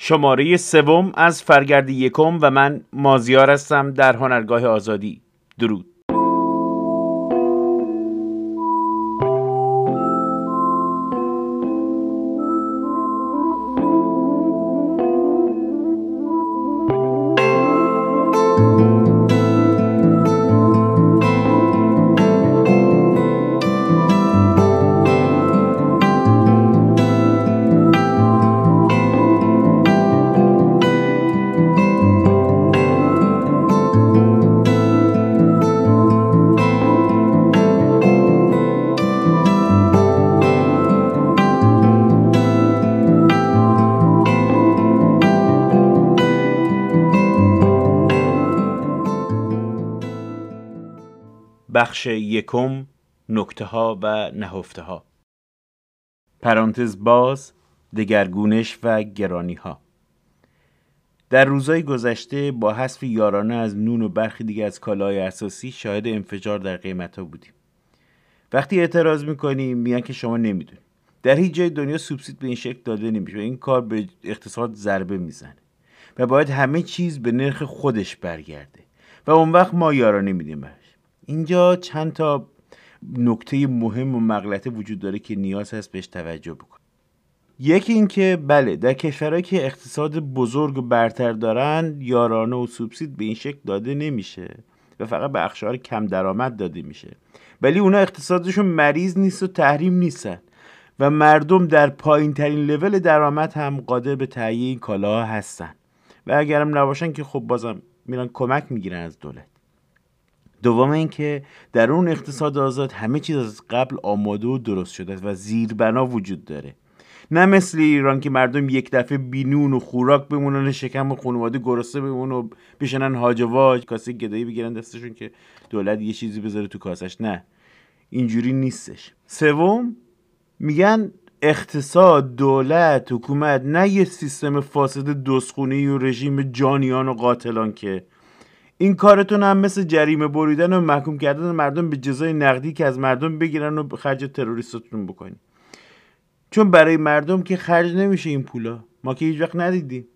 شماره سوم از فرگرد یکم و من مازیار هستم در هنرگاه آزادی. درود. یکم نکته ها و نهفته ها پرانتز باز دگرگونش و گرانی ها در روزهای گذشته با حذف یارانه از نون و برخی دیگه از کالای اساسی شاهد انفجار در قیمت ها بودیم. وقتی اعتراض می‌کنیم میگن که شما نمی‌دونید. در هیچ جای دنیا سوبسید به این شکل داده نمیشه این کار به اقتصاد ضربه می‌زنه و باید همه چیز به نرخ خودش برگرده و اون وقت ما یارانه میدیم اینجا چند تا نکته مهم و مغلطه وجود داره که نیاز هست بهش توجه بکن یکی اینکه بله در کشورهایی که اقتصاد بزرگ و برتر دارن یارانه و سوبسید به این شکل داده نمیشه و فقط به اخشار کم درآمد داده میشه. ولی اونا اقتصادشون مریض نیست و تحریم نیستن و مردم در پایین ترین لول درآمد هم قادر به تهیه این کالاها هستن. و اگرم نباشن که خب بازم میرن کمک می‌گیرن از دولت. دوم اینکه در اون اقتصاد آزاد همه چیز از قبل آماده و درست شده است و زیربنا وجود داره. نه مثل ایران که مردم یک دفعه بینون و خوراک بمونن شکم و خانواده گرسنه بمونن و بشنن هاجواج کاسه گدایی بگیرن دستشون که دولت یه چیزی بذاره تو کاسش. نه. اینجوری نیستش. سوم میگن اقتصاد دولت حکومت نه یه سیستم فاسد دسخونی و رژیم جانیان و قاتلان که این کارتون هم مثل جریمه بریدن و محکوم کردن مردم به جزای نقدی که از مردم بگیرن و خرج تروریستتون بکنین. چون برای مردم که خرج نمیشه این پولا. ما که هیچ وقت ندیدیم.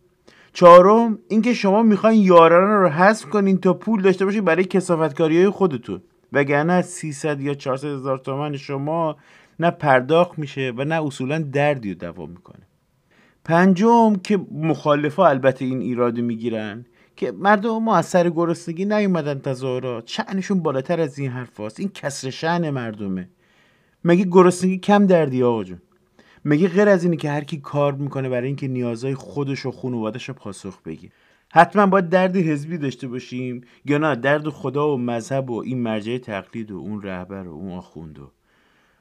چهارم اینکه شما می‌خواین یارانه رو حذف کنین تا پول داشته باشید برای کسافتکاری های خودتون. وگرنه از 300 یا 400 هزار تومن شما نه پرداخت میشه و نه اصولا دردی رو دوا می‌کنه. پنجم که مخالفا البته این ایراد می‌گیرن که مردم ما از سر گرسنگی نیومدن تظاهرات شعنشون بالاتر از این حرف هست. این کسر شعن مردمه. مگه گرسنگی کم دردی آقا جون؟ مگه غیر از اینه که هر کی کار می‌کنه برای اینکه نیازهای خودش و خانوادش رو پاسخ بگی حتما باید درد حزبی داشته باشیم یا نه؟ درد خدا و مذهب و این مرجع تقلید و اون رهبر و اون آخوند و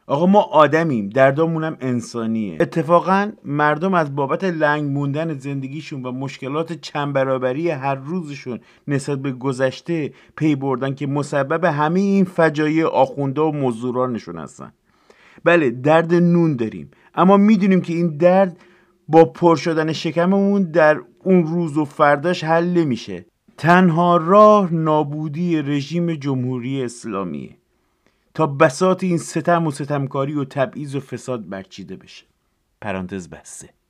آقا ما آدمیم دردامون هم انسانیه. اتفاقا مردم از بابت لنگ موندن زندگیشون و مشکلات چند برابری هر روزشون نسبت به گذشته پی بردن که مسبب همه این فجایع آخونده و مزدورانشون هستن. بله درد نون داریم اما می‌دونیم که این درد با پر شدن شکممون در اون روز و فرداش حل نمیشه. تنها راه نابودی رژیم جمهوری اسلامیه. تا بسات این ستم و ستمکاری و تبعیض و فساد برچیده بشه. پرانتز بسته.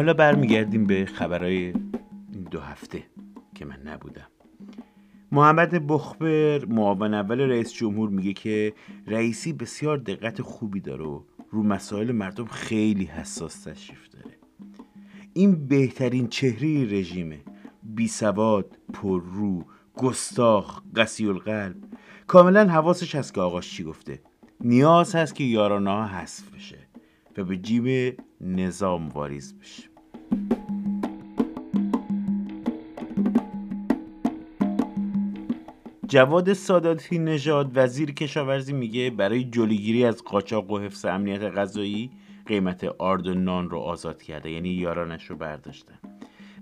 حالا برمیگردیم به خبرهای این دو هفته که من نبودم. محمد بخبر معاون اول رئیس جمهور میگه که رئیسی بسیار دقت خوبی داره و رو مسائل مردم خیلی حساس تشریف داره. این بهترین چهره رژیمه. بی سواد، پر رو، گستاخ، قسی القلب. کاملا حواسش هست که آقاش چی گفته. نیاز هست که یارانه ها حذف بشه و به جیب نظام واریز بشه. جواد ساداتی نژاد وزیر کشاورزی میگه برای جلوگیری از قاچاق و حفظ امنیت غذایی قیمت آرد و نان رو آزاد کرده. یعنی یارانش رو برداشته.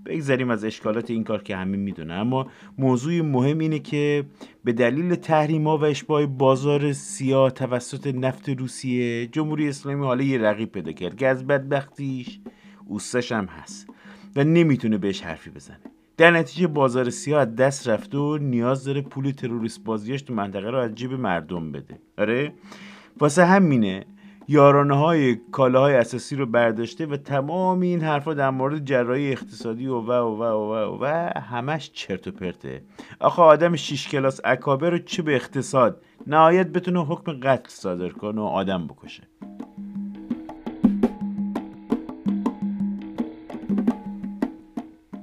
بگذریم از اشکالات این کار که همه می‌دونه اما موضوع مهم اینه که به دلیل تحریما و اشباه بازار سیاه توسط نفت روسیه جمهوری اسلامی حالا یه رقیب پیدا کرد که از بدبختیش اوستش هم هست و نمی‌تونه بهش حرفی بزنه. در نتیجه بازار سیاه از دست رفته و نیاز داره پول تروریست بازیاش تو منطقه رو از جیب مردم بده. آره؟ واسه همینه یارانه های کالاهای اساسی رو برداشته و تمام این حرفا در مورد جراحی اقتصادی و و و و و, و همش چرت و پرته. آخه آدم شیش کلاس اکابر رو چه به اقتصاد؟ نهایت بتونه حکم قتل صادر کنه و آدم بکشه.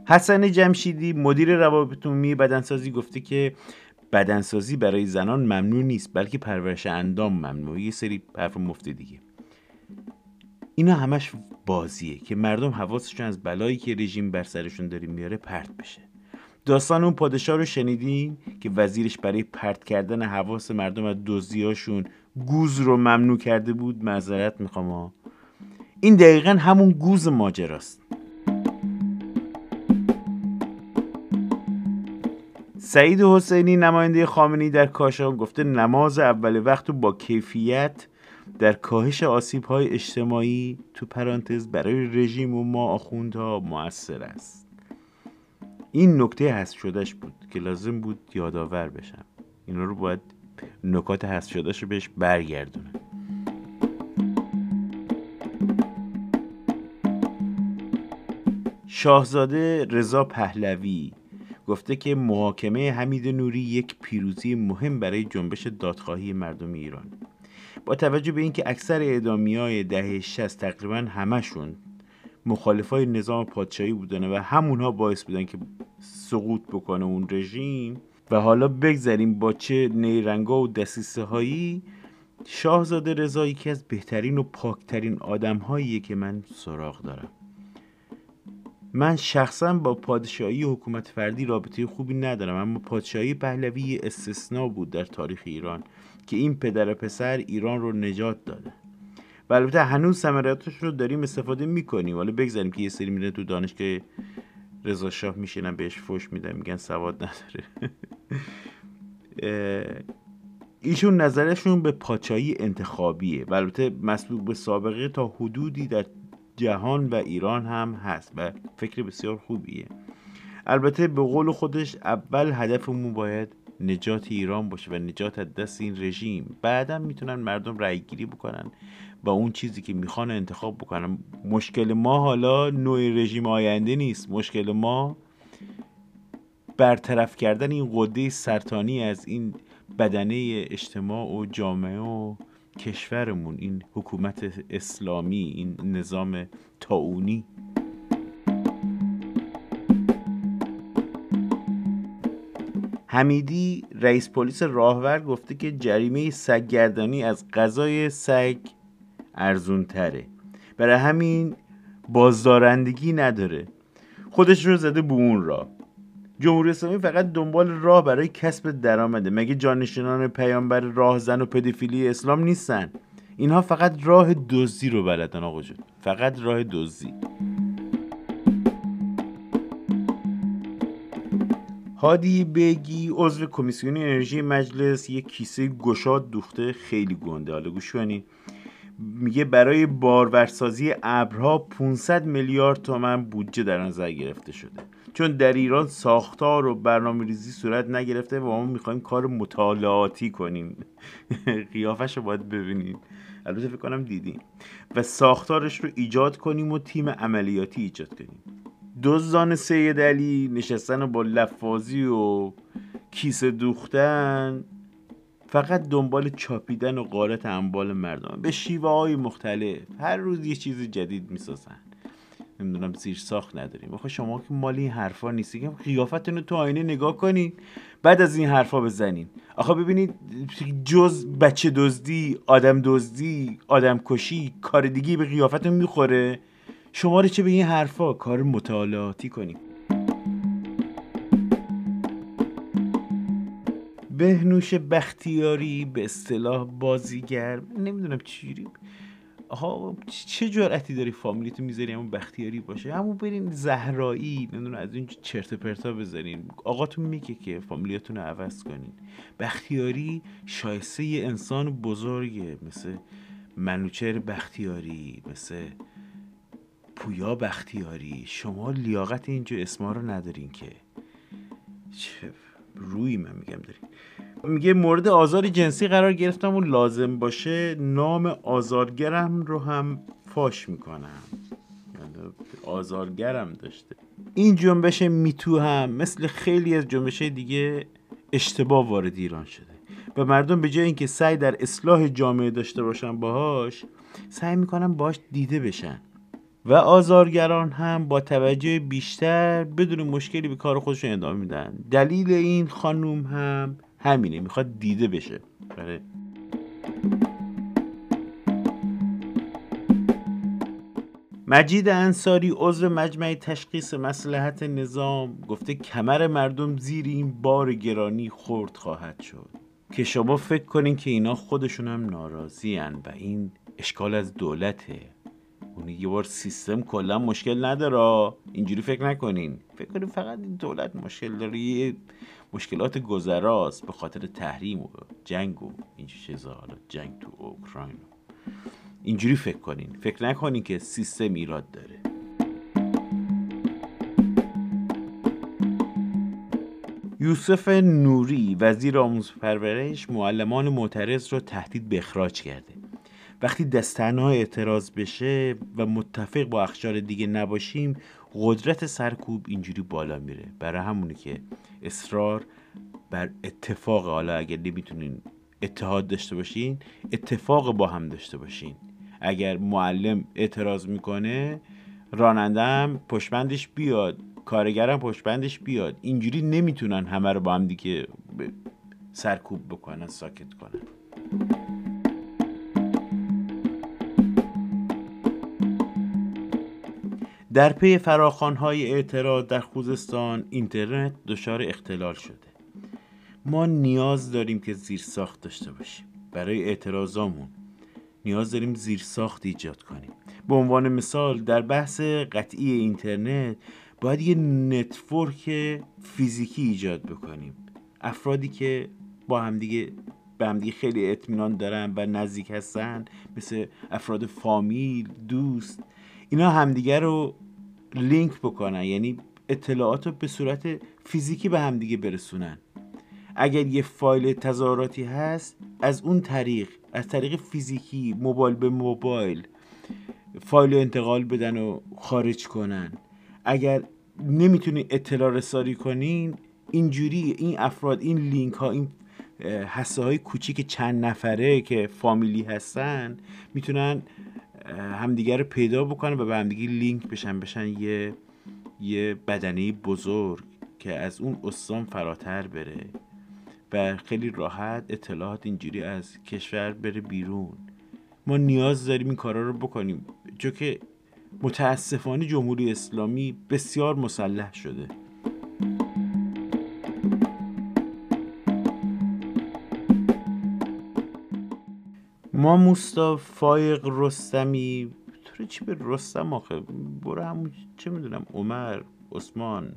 حسن جمشیدی مدیر روابط عمومی بدنسازی گفته که بدنسازی برای زنان ممنوع نیست بلکه پرورش اندام ممنوع یه سری حرف مفتی دیگه. اینا همش بازیه که مردم حواسشون از بلایی که رژیم بر سرشون داره میاره پرت بشه. داستان اون پادشاه رو شنیدین که وزیرش برای پرت کردن حواس مردم از دزدیاشون گوز رو ممنوع کرده بود؟ معذرت می‌خوام این دقیقا همون گوز ماجراست. سعید حسینی نماینده خامنی در کاشان گفته نماز اول وقت با کیفیت در کاهش آسیب های اجتماعی تو پرانتز برای رژیم و ما آخوندها موثر است. این نکته هست شدهش بود که لازم بود یادآور بشم. اینا رو باید نکات هست شدهش رو بهش برگردونه شاهزاده رضا پهلوی گفته که محاکمه حمید نوری یک پیروزی مهم برای جنبش دادخواهی مردم ایران. با توجه به اینکه اکثر اعدامی های دهه 60 تقریبا همشون مخالفای نظام پادشاهی بودن و همونها باعث بودن که سقوط بکنه اون رژیم و حالا بگذریم با چه نیرنگا و دسیسه هایی شاهزاده رضا یکی از بهترین و پاکترین آدم که من سراغ دارم. من شخصا با پادشاهی حکومت فردی رابطه خوبی ندارم اما پادشاهی پهلوی استثنا بود در تاریخ ایران که این پدر پسر ایران رو نجات داده. و البته هنوز ثمراتش رو داریم استفاده می‌کنیم. حالا بگذاریم که یه سری میره تو دانشگاه رضا شاه میشینن بهش فوش میدن میگن سواد نداره. ایشون نظرشون به پادشاهی انتخابیه و البته مسبوق به سابقه تا حدودی در جهان و ایران هم هست و فکر بسیار خوبیه. البته به قول خودش اول هدفمون باید نجات ایران باشه و نجات از دست این رژیم. بعدم می‌تونن مردم رأی گیری بکنن با اون چیزی که می‌خوان انتخاب بکنن. مشکل ما حالا نوع رژیم آینده نیست. مشکل ما برطرف کردن این قده سرطانی از این بدنه اجتماع و جامعه و کشورمون این حکومت اسلامی این نظام تاونی. حمیدی رئیس پلیس راهور گفته که جریمه سگگردانی از غذای سگ ارزون تره برای همین بازدارندگی نداره. خودش رو زده به اون راه. جمهوری اسلامی فقط دنبال راه برای کسب درآمده. مگه جانشینان پیامبر راهزن و پدیفیلی اسلام نیستن؟ اینها فقط راه دزدی رو بلدن آقا جون. فقط راه دزدی. هادی بگی عضو کمیسیون انرژی مجلس یک کیسه گشاد دوخته خیلی گنده. حالا گوش کنید میگه برای بارورسازی ابرها 500 میلیارد تومن بودجه در نظر گرفته شده. چون در ایران ساختار و برنامه ریزی صورت نگرفته و ما می‌خوایم کار مطالعاتی کنیم. قیافش رو باید ببینید. البته فکر کنم دیدیم و ساختارش رو ایجاد کنیم و تیم عملیاتی ایجاد کنیم. دزدان سید علی نشستن با لفاظی و کیسه دوختن فقط دنبال چاپیدن و قارت انبال مردم. به شیوه های مختلف. هر روز یه چیز جدید می‌سازن. نمی‌دونم زیر ساخت نداریم. آخه شما که مالی این حرفا نیستی. که قیافتون رو تو آینه نگاه کنین بعد از این حرفا بزنین. آخه ببینید جز بچه دزدی آدم دزدی آدم کشی کار دیگه به قیافتون می‌خوره. شما رو چه به این حرفا؟ کار مطالعاتی کنیم بهنوش بختیاری به اصطلاح بازیگر. نمی‌دونم چیری آها چه جرأتی داری فامیلیتو می‌ذاری همون بختیاری باشه؟ همون برین زهرایی نمی‌دونم از این چرت پرتا بذارین. آقاتون میگه که فامیلیتون رو عوض کنین. بختیاری شایسته یه انسان بزرگه مثل منوچر بختیاری مثل پویا بختیاری. شما لیاقت اینجا اسما رو ندارین که. چه روی من میگم دارین. میگه مورد آزار جنسی قرار گرفتم و لازم باشه نام آزارگرم رو هم فاش می‌کنم. یعنی آزارگرم داشته. این جنبش میتو هم مثل خیلی از جنبش دیگه اشتباه وارد ایران شده. و مردم به جای اینکه سعی در اصلاح جامعه داشته باشن باهاش سعی می‌کنن باش دیده بشن. و آزارگران هم با توجه بیشتر بدون مشکلی به کار خودشون ادامه میدن. دلیل این خانوم هم همینه می‌خواد دیده بشه. بله. مجید انصاری عضو مجمع تشخیص مسلحت نظام گفته کمر مردم زیر این بار گرانی خورد خواهد شد. که شما فکر کنین که اینا خودشون هم ناراضی و این اشکال از دولته. اون یه بار سیستم کلا مشکل نداره. اینجوری فکر نکنین. فکر کنین فقط این دولت مشکل داره. یه مشکلات گذراست به خاطر تحریم و جنگ و این چیزا. حالا جنگ تو اوکراین. اینجوری فکر کنین. فکر نکنین که سیستم ایراد داره. یوسف نوری وزیر آموزش پرورش معلمان معترض رو تهدید به اخراج کرده. وقتی دستنها اعتراض بشه و متفق با اخشار دیگه نباشیم قدرت سرکوب اینجوری بالا میره. برای همونه که اصرار بر اتفاق حالا اگر نمی‌تونین اتحاد داشته باشین اتفاق با هم داشته باشین. اگر معلم اعتراض می‌کنه رانندم پشبندش بیاد کارگرم پشبندش بیاد. اینجوری نمی‌تونن همه رو با هم دیگه سرکوب بکنن ساکت کنن. در پی فراخانهای اعتراض در خوزستان اینترنت دچار اختلال شده. ما نیاز داریم که زیر ساخت داشته باشیم. برای اعتراضامون نیاز داریم زیر ساخت ایجاد کنیم. به عنوان مثال در بحث قطعی اینترنت باید یه network فیزیکی ایجاد بکنیم. افرادی که با همدیگه به همدیگه خیلی اطمینان دارن و نزدیک هستن مثل افراد فامیل دوست اینا همدیگه رو لینک بکنن یعنی اطلاعات رو به صورت فیزیکی به همدیگه برسونن. اگر یه فایل تظاهراتی هست از اون طریق از طریق فیزیکی موبایل به موبایل فایل رو انتقال بدن و خارج کنن. اگر نمی‌تونین اطلاع رسانی کنین اینجوری این افراد این لینک ها این حسه های کوچیک چند نفره که فامیلی هستن می‌تونن همدیگه رو پیدا بکنن و به همدیگه لینک بشن. بشن یه یه بدنه بزرگ که از اون استان فراتر بره و خیلی راحت اطلاعات اینجوری از کشور بره بیرون. ما نیاز داریم این کارا رو بکنیم. چون که متاسفانه جمهوری اسلامی بسیار مسلح شده. ما رستمی؟ تو چی به رستم آخه؟ برو همون چه می‌دونم عمر عثمان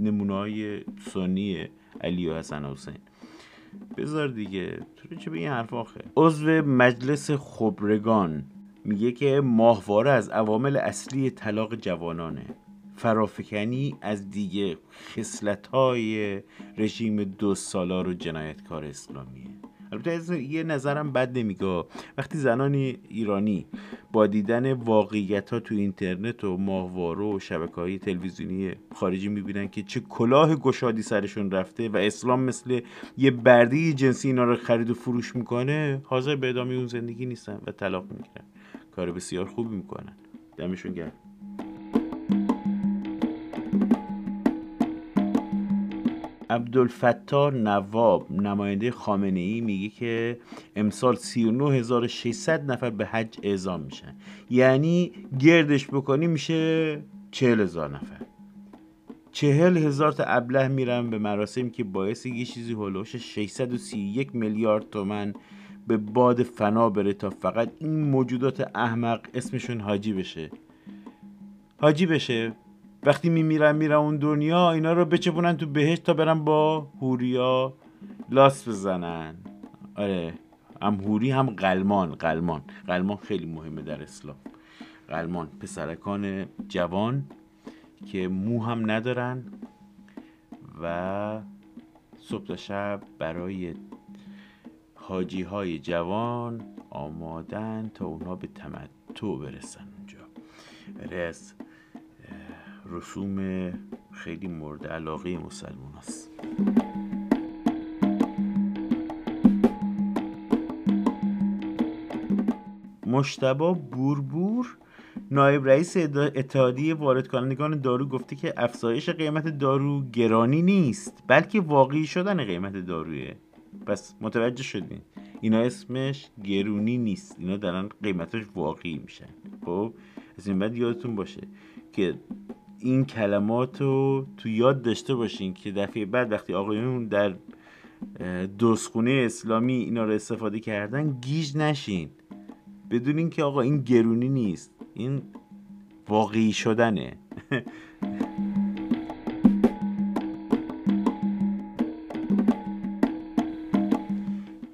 نمونه های سنی علی و حسن حسین. بذار دیگه تو چه به این حرف آخه؟ عضو مجلس خبرگان میگه که ماهواره از عوامل اصلی طلاق جوانانه. فرافکنی از دیگه خصلت های رژیم دو سالار و جنایتکار اسلامیه. البته یه نظرم بد نمیگه. وقتی زنان ایرانی با دیدن واقعیت ها تو اینترنت و ماهواره و شبکه های تلویزیونی خارجی می‌بینن که چه کلاه گشادی سرشون رفته و اسلام مثل یه برده جنسی اینا رو خرید و فروش می‌کنه حاضر به ادامه اون زندگی نیستن و طلاق می‌گیرن. کار بسیار خوبی می‌کنن. دمشون گرم. عبدالفتار نواب نماینده خامنه ای میگه که امسال 39600 نفر به حج اعزام میشن. یعنی گردش بکنی میشه 40 هزار نفر. چهل هزار تا ابله میرن به مراسم که باعث یه چیزی هلوش 631 میلیارد تومن به باد فنا بره تا فقط این موجودات احمق اسمشون حاجی بشه. حاجی بشه. وقتی میمیرن میرن اون دنیا اینا رو بچپونن تو بهشت تا برن با هوریا لاس بزنن. آره هم هوری هم قلمان. قلمان. قلمان خیلی مهمه در اسلام. قلمان پسرکان جوان که مو هم ندارن و صبح تا شب برای حاجی های جوان آمادن تا اونا به تمتع برسن اونجا. رس رسوم خیلی مورد علاقه مسلمان است. مشتبا بوربور نایب رئیس اتحادیه وارد کنندگان دارو گفته که افزایش قیمت دارو گرانی نیست بلکه واقعی شدن قیمت دارویه. پس متوجه شدین اینا اسمش گرونی نیست اینا دارن قیمتش واقعی میشن. خب از این بعد یادتون باشه که این کلمات رو تو یاد داشته باشین که دفعه بعد وقتی آقایون در دوستخونه اسلامی اینا رو استفاده کردن گیج نشین. بدونین که آقا این گرونی نیست این واقعی شدنه.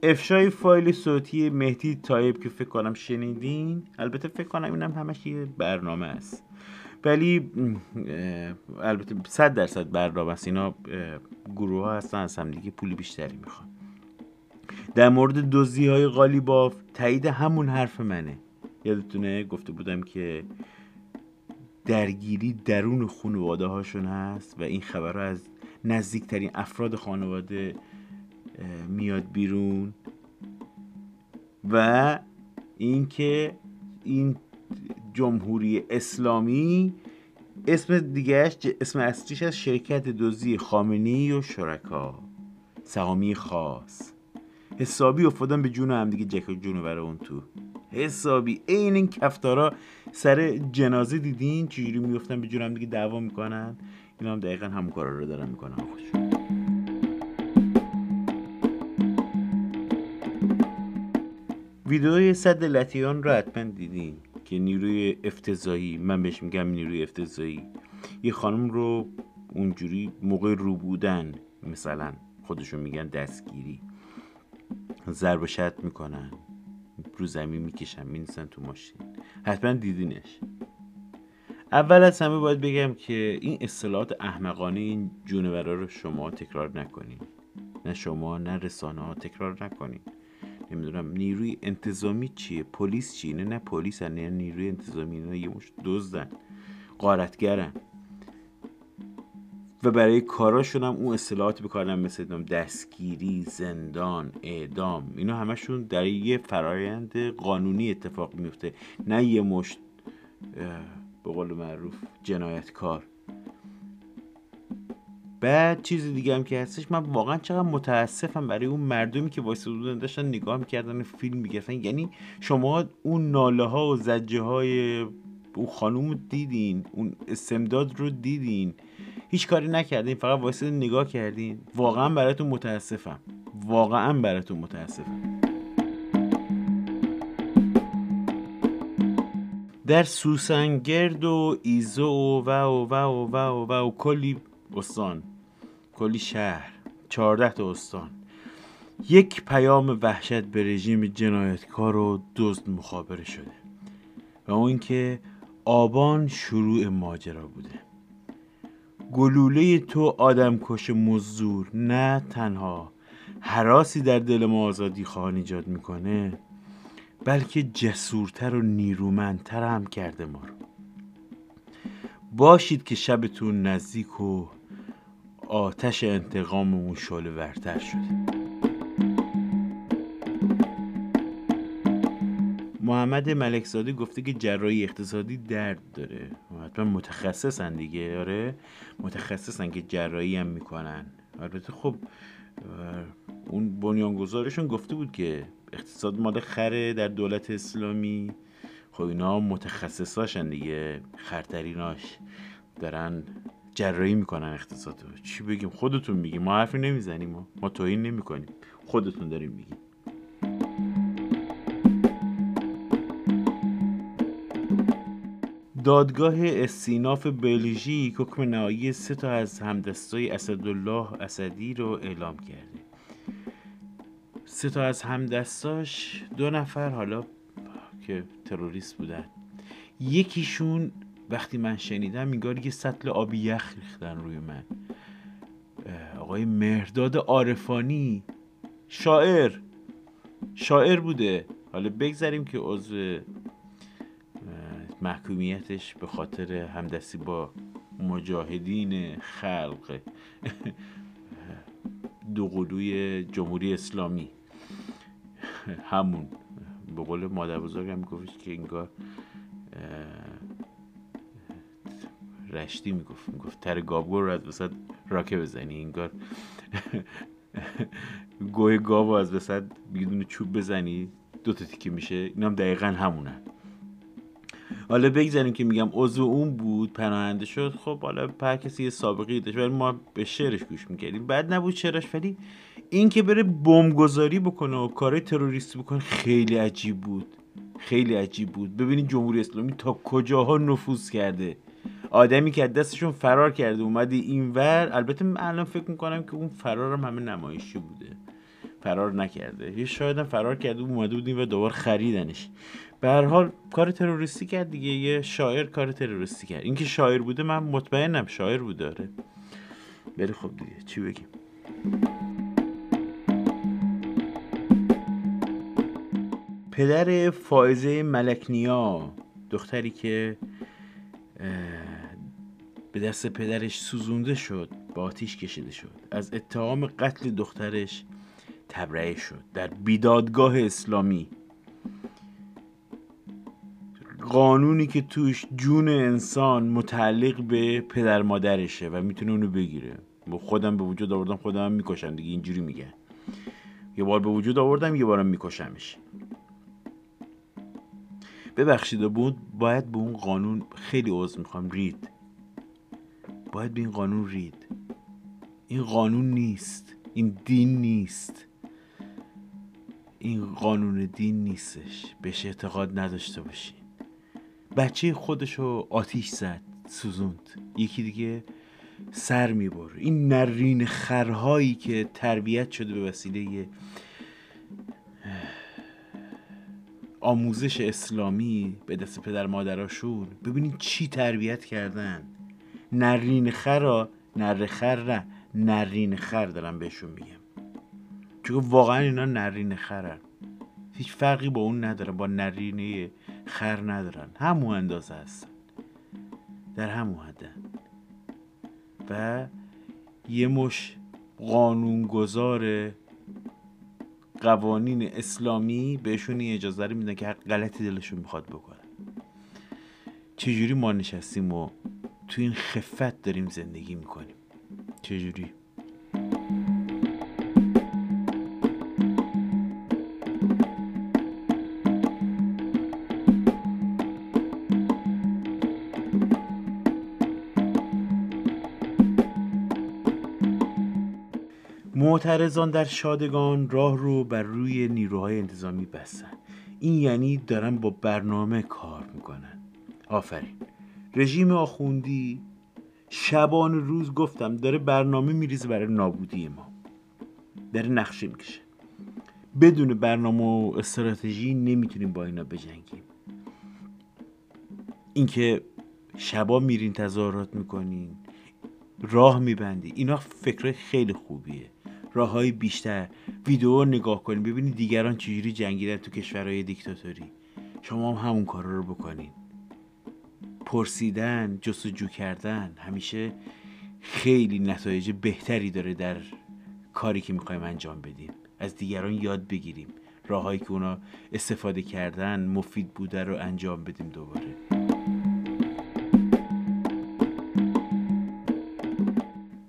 افشای فایل صوتی مهدی تایب که فکر کنم شنیدین. البته فکر کنم اینم همش یه برنامه است. ولی البته صد درصد برنامه است. اینا گروه ها هستن از همدیگه پول بیشتری می‌خوان. در مورد دزدی های قالیباف تایید همون حرف منه. یادتونه گفته بودم که درگیری درون خانواده هاشون هست و این خبرها از نزدیکترین افراد خانواده میاد بیرون. و اینکه این جمهوری اسلامی اسم دیگهش اسم اصلیش از شرکت دوزی خامنی و شرکا. سهامی خاص. حسابی افتادن به جون هم دیگه جک جون برای اون تو. حسابی. عین این کفتارا سر جنازه دیدین؟ چجوری میفتن به جون هم دیگه دعوا می‌کنن؟ اینا هم دقیقا همون کارا رو دارن می‌کنن. خودشون ویدیوی صد لطیان رو حتما دیدین. که نیروی افتضایی من بهش میگم نیروی افتضایی یه خانم رو اونجوری موقع رو بودن مثلا خودشون میگن دستگیری ضرب شد می‌کنن رو زمین می‌کشن مینیسن تو ماشین. حتما دیدینش. اول از همه باید بگم که این اصطلاحات احمقانه این جونورا رو شما تکرار نکنین. نه شما نه رسانه ها تکرار نکنین. نمی‌دونم نیروی انتظامی چیه؟ پلیس چیه نه نه پلیس نه نیروی انتظامی نه یه مش دزدن قارتگرن و برای کاراشون هم اون اصطلاحات بکارن مثل دستگیری زندان اعدام اینا همشون در یه فرایند قانونی اتفاق میفته نه یه مشت به قول معروف جنایتکار. بعد چیز دیگه هم که هستش من واقعا چقدر متاسفم برای اون مردمی که وایساده بودن داشتن نگاه می‌کردن فیلم می‌گرفتن. یعنی شما اون ناله ها و ضجه های اون خانوم رو دیدین اون استمداد رو دیدین. هیچ کاری نکردین فقط وایسادین نگاه کردین. واقعا براتون متاسفم. واقعا براتون متاسفم. در سوسنگرد و ایزو و و و و و و, و کلی استان کلی شهر چهارده تا استان. یک پیام وحشت به رژیم جنایتکار و دزد مخابره شده و اون اینکه آبان شروع ماجرا بوده. گلوله تو آدم کش مزدور نه تنها حراسی در دل ما آزادی خواهان ایجاد می‌کنه بلکه جسورتر و نیرومندتر هم کرده ما رو. باشید که شبتون نزدیک و آتش انتقاممون شعله ورتر شده. محمد ملکزاده گفته که جراحی اقتصادی درد داره. حتما متخصصن دیگه آره؟ متخصصن که جراحی هم می‌کنن. البته خب اون بنیانگذارشون گفته بود که اقتصاد مال خره در دولت اسلامی. خب اینا متخصصاشن دیگه خرتریناش. دارن جراحی می‌کنن اقتصاد رو چی بگیم؟ خودتون میگیم ما حرفی نمی‌زنیم. ما, ما توهین نمی‌کنیم. خودتون داریم میگیم دادگاه استیناف بلژیک حکم نهایی سه تا از همدستای اسدالله اسدی رو اعلام کرده. سه تا از همدستاش دو نفر حالا که تروریست بودن. یکیشون وقتی من شنیدم میگار یه سطل آبی یخ ریختن روی من. آقای مهرداد عارفانی شاعر. شاعر بوده. حالا بگذاریم که عضو محکومیتش به خاطر همدستی با مجاهدین خلق. دو قلوی جمهوری اسلامی. همون. به قول مادر بزرگم گفت که انگار رشتی می‌گفت می‌گفت تر گابگور رو از وسط راکه بزنی انگار گوه گاو از وسط بدون چوب بزنی دو تا تیکه میشه. اینم دقیقا همونه. حالا بگذاریم که میگم عضو اون بود پناهنده شد. خب حالا هر کسی یه سابقه داشت ولی ما به شعرش گوش می‌کردیم. بعد نبود شعرش ولی این که بره بمبگذاری بکنه و کارهای تروریستی بکنه خیلی عجیب بود. خیلی عجیب بود. ببینید جمهوری اسلامی تا کجاها نفوذ کرده. آدمی که دستشون فرار کرده اومده اینور البته من الان فکر می‌کنم که اون فرار هم همه نمایشی بوده. فرار نکرده. یه شاید فرار کرده اومده بود و دوباره خریدنش. به هر حال کار تروریستی کرد دیگه. یه شاعر کار تروریستی کرد. اینکه شاعر بوده من مطمئنم شاعر بوده داره. بری خب دیگه چی بگیم؟ پدر فائزه ملکنیا دختری که به دست پدرش سوزونده شد با آتیش کشیده شد. از اتهام قتل دخترش تبرئه شد در بیدادگاه اسلامی. قانونی که توش جون انسان متعلق به پدر مادرشه و می‌تونه اونو بگیره. با خودم به وجود آوردم خودم می‌کشم دیگه اینجوری میگه یه بار به وجود آوردم یه بارم میکشمش. ببخشید بود باید به اون قانون خیلی عوض می‌خوام. رید. باید به این قانون رید. این قانون نیست. این دین نیست. این قانون دین نیستش. بهش اعتقاد نداشته باشین. بچه خودشو آتیش زد سوزوند. یکی دیگه سر میبر این نرین خرهایی که تربیت شده به وسیله آموزش اسلامی به دست پدر مادراشون. ببینید چی تربیت کردن. نرین خرا نر خر نه نرین خر دارم بهشون میگم. چون واقعا اینا نرین خرن. هیچ فرقی با اون نداره با نرینه خر ندارن. همون اندازه هستن. در همون حدن و یه مش قانونگذار قوانین اسلامی بهشون این اجازه رو میدن که هر غلطی دلشون می‌خواد بکنن چجوری ما نشستیم و تو این خفت داریم زندگی می‌کنیم؟ چجوری؟ معترضان در شادگان راه رو بر روی نیروهای انتظامی بستن. این یعنی دارن با برنامه کار می‌کنن. آفرین. رژیم آخوندی شبان روز گفتم داره برنامه میریزه برای نابودی ما. داره نقشه می‌کشه. بدون برنامه و استراتژی نمی‌تونیم با اینا بجنگیم. اینکه شبا میرین تظاهرات می‌کنین راه میبندی اینا فکر خیلی خوبیه. راه های بیشتر. ویدیو نگاه کنید ببینید دیگران چجوری جنگیدن تو کشورهای دیکتاتوری. شما هم همون کار رو بکنین پرسیدن جستجو کردن همیشه خیلی نتایج بهتری داره در کاری که می‌خوایم انجام بدیم. از دیگران یاد بگیریم. راههایی که اونا استفاده کردن مفید بوده رو انجام بدیم دوباره.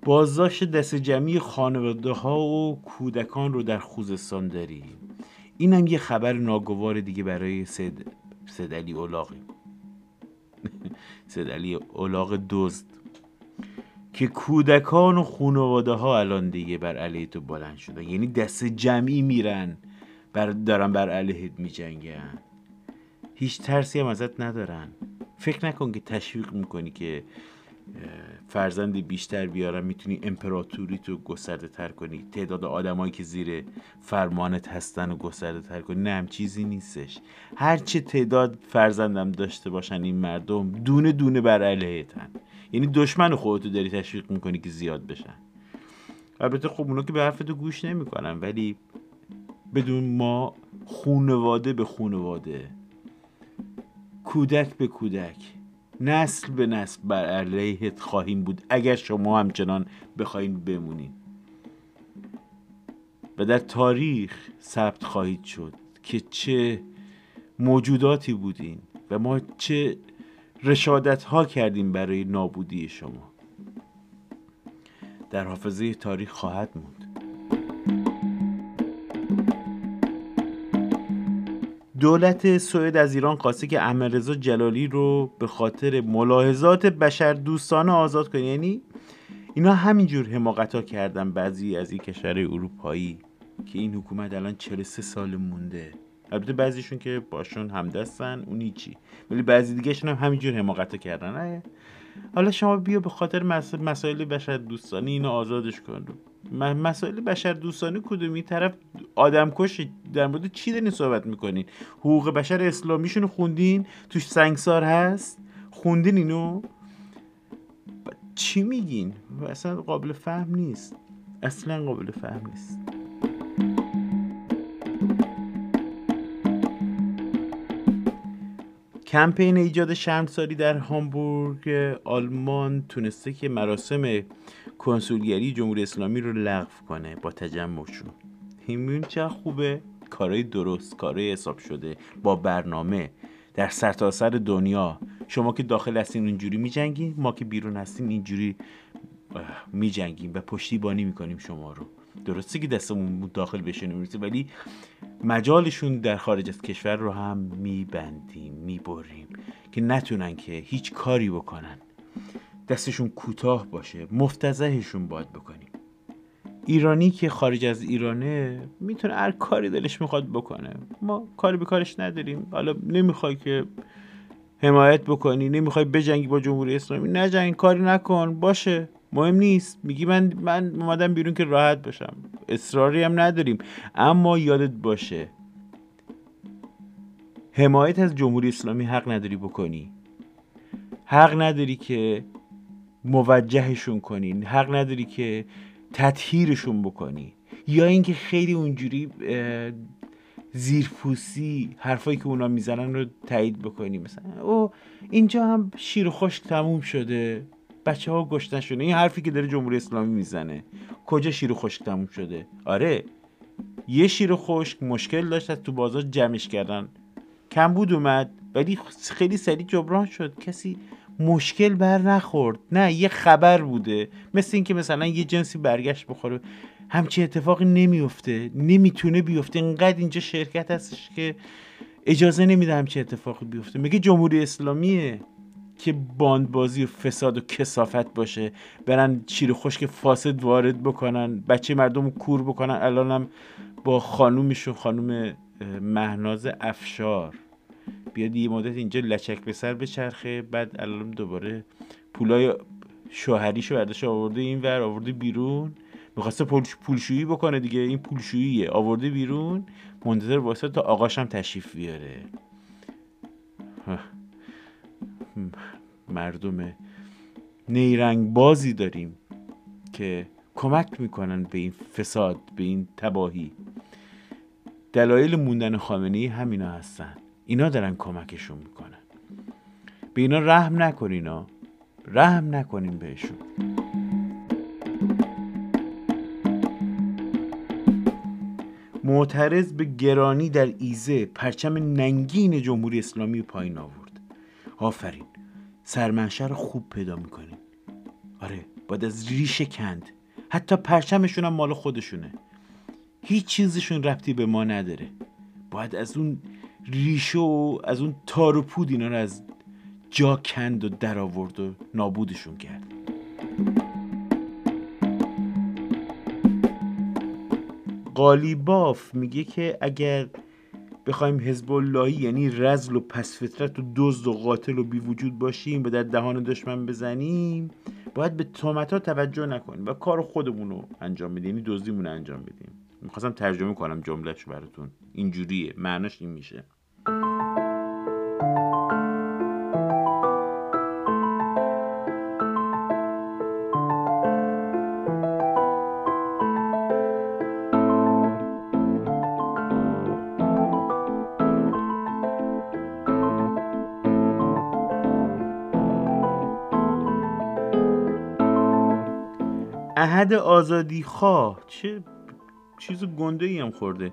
بازداشت دست جمعی خانواده ها و کودکان رو در خوزستان داریم. این هم یه خبر ناگوار دیگه برای سید, سید علی اولاقی سید علی اولاق دزد. که کودکان و خانواده ها الان دیگه بر علیه تو بلند شدن. یعنی دست جمعی میرن بر دارن بر علیه می جنگن هیچ ترسی هم ازت ندارن. فکر نکن که تشویق می‌کنی که فرزند بیشتر بیارم می‌تونی امپراتوری تو گسترده تر کنی. تعداد آدمایی که زیر فرمانت هستن و گسترده تر کنی. نه هم چیزی نیستش. هرچه تعداد فرزندم داشته باشن این مردم دونه دونه بر علیهتن. یعنی دشمن خودتو داری تشویق می‌کنی که زیاد بشن. البته خب اونا که به حرفتو گوش نمی‌کنن ولی بدون ما خونواده به خونواده کودک به کودک. نسل به نسل بر علیهت خواهیم بود اگر شما همچنان بخواهید بمونید و در تاریخ ثبت خواهید شد که چه موجوداتی بودین و ما چه رشادت ها کردیم برای نابودی شما. در حافظه تاریخ خواهد موند. دولت سوئد از ایران خواسته که احمدرضا جلالی رو به خاطر ملاحظات بشر دوستانه آزاد کنه. یعنی اینا همینجور حماقت کردن بعضی از این کشور اروپایی که این حکومت الان 43 سال مونده. البته بعضیشون که باشون همدستن اون هیچی. ولی بعضی دیگهشون هم همینجور حماقت ها کردن حالا شما بیا به خاطر مسائل بشر دوستانی اینو آزادش کن. مسائل بشر دوستانه کدومی طرف آدم کش در مورد چی دارین صحبت می‌کنین؟ حقوق بشر اسلامیشون خوندین؟ توش سنگسار هست؟ خوندین اینو؟ چی میگین؟ اصلا قابل فهم نیست. اصلا قابل فهم نیست. کمپین ایجاد شرمساری در هامبورگ آلمان تونسته که مراسم کنسولگری جمهوری اسلامی رو لغو کنه با تجمعشون. این چه خوبه کارهای درست کارهای حساب شده با برنامه. در سرتاسر سر دنیا. شما که داخل هستین اونجوری میجنگین ما که بیرون هستیم اینجوری میجنگیم و پشتیبانی می‌کنیم شما رو. درسته که دستمون داخل بشه نمی‌رسه ولی مجالشون در خارج از کشور رو هم میبندیم می‌بریم که نتونن که هیچ کاری بکنن. دستشون کوتاه باشه مفتزهشون باید بکنیم. ایرانی که خارج از ایرانه می‌تونه هر کاری دلش می‌خواد بکنه. ما کاری به کارش نداریم. حالا نمی‌خوای که حمایت بکنی نمی‌خوای بجنگی با جمهوری اسلامی. نجنگ کاری نکن باشه. مهم نیست. میگی من من اومدم بیرون که راحت باشم. اصراری هم نداریم. اما یادت باشه. حمایت از جمهوری اسلامی حق نداری بکنی. حق نداری که موجهشون کنین حق نداری که تطهیرشون بکنی. یا اینکه خیلی اونجوری زیرپوسی حرفایی که اونا می‌زنن رو تایید بکنی. مثلا او اینجا هم شیر تموم شده. بچه ها گشتن شده این حرفی که داره جمهوری اسلامی می‌زنه. کجا شیر خشک تموم شده؟ آره. یه شیر خشک مشکل داشت تو بازار جمعش کردن. کم بود اومد ولی خیلی سریع جبران شد. کسی مشکل بر نخورد. نه یه خبر بوده. مثل اینکه مثلا یه جنسی برگشت بخوره. همچی اتفاقی نمیفته نمی‌تونه بیفته. اینقدر اینجا شرکت هستش که اجازه نمیده همچی اتفاقی بیفته. میگه جمهوری اسلامیه. که باندبازی و فساد و کسافت باشه. برن چیر خشک فاسد وارد بکنن. بچه مردم کور بکنن. الانم با خانومشون خانوم مهناز افشار. بیاد یه مدت اینجا لچک به سر بچرخه. بعد الان دوباره پولای شوهریشو برداشت آورده این ور آورده بیرون. می‌خواسته پولشویی بکنه دیگه. این پولشوییه. آورده بیرون. منتظر واسه تا آقاشم تشریف بیاره. مردم نیرنگ بازی داریم که کمک می‌کنن به این فساد به این تباهی. دلایل موندن خامنه ای همینا هستن. اینا دارن کمکشون می‌کنن. به اینا رحم نکنین ها. رحم نکنین بهشون. معترض به گرانی در ایزه پرچم ننگین جمهوری اسلامی پایین آورد. آفرین. سرمنشه رو خوب پیدا می‌کنین. آره باید از ریشه کند. حتی پرچمشون هم مال خودشونه. هیچ چیزشون ربطی به ما نداره. باید از اون ریشه و از اون تار و پود اینا رو از جا کند و در آورد و نابودشون کرد. قالیباف میگه که اگر بخوایم حزب اللهی یعنی رزل و پس فطرت و دزد و قاتل و بی وجود باشیم و در دهان دشمن بزنیم باید به تومت ها توجه نکنیم و کار خودمون رو انجام بدیم یعنی دزدیمون انجام بدیم. می‌خواستم ترجمه کنم جملهش براتون. اینجوریه. معناش این میشه. احد آزادی خواه چه چیز گنده ای هم خورده.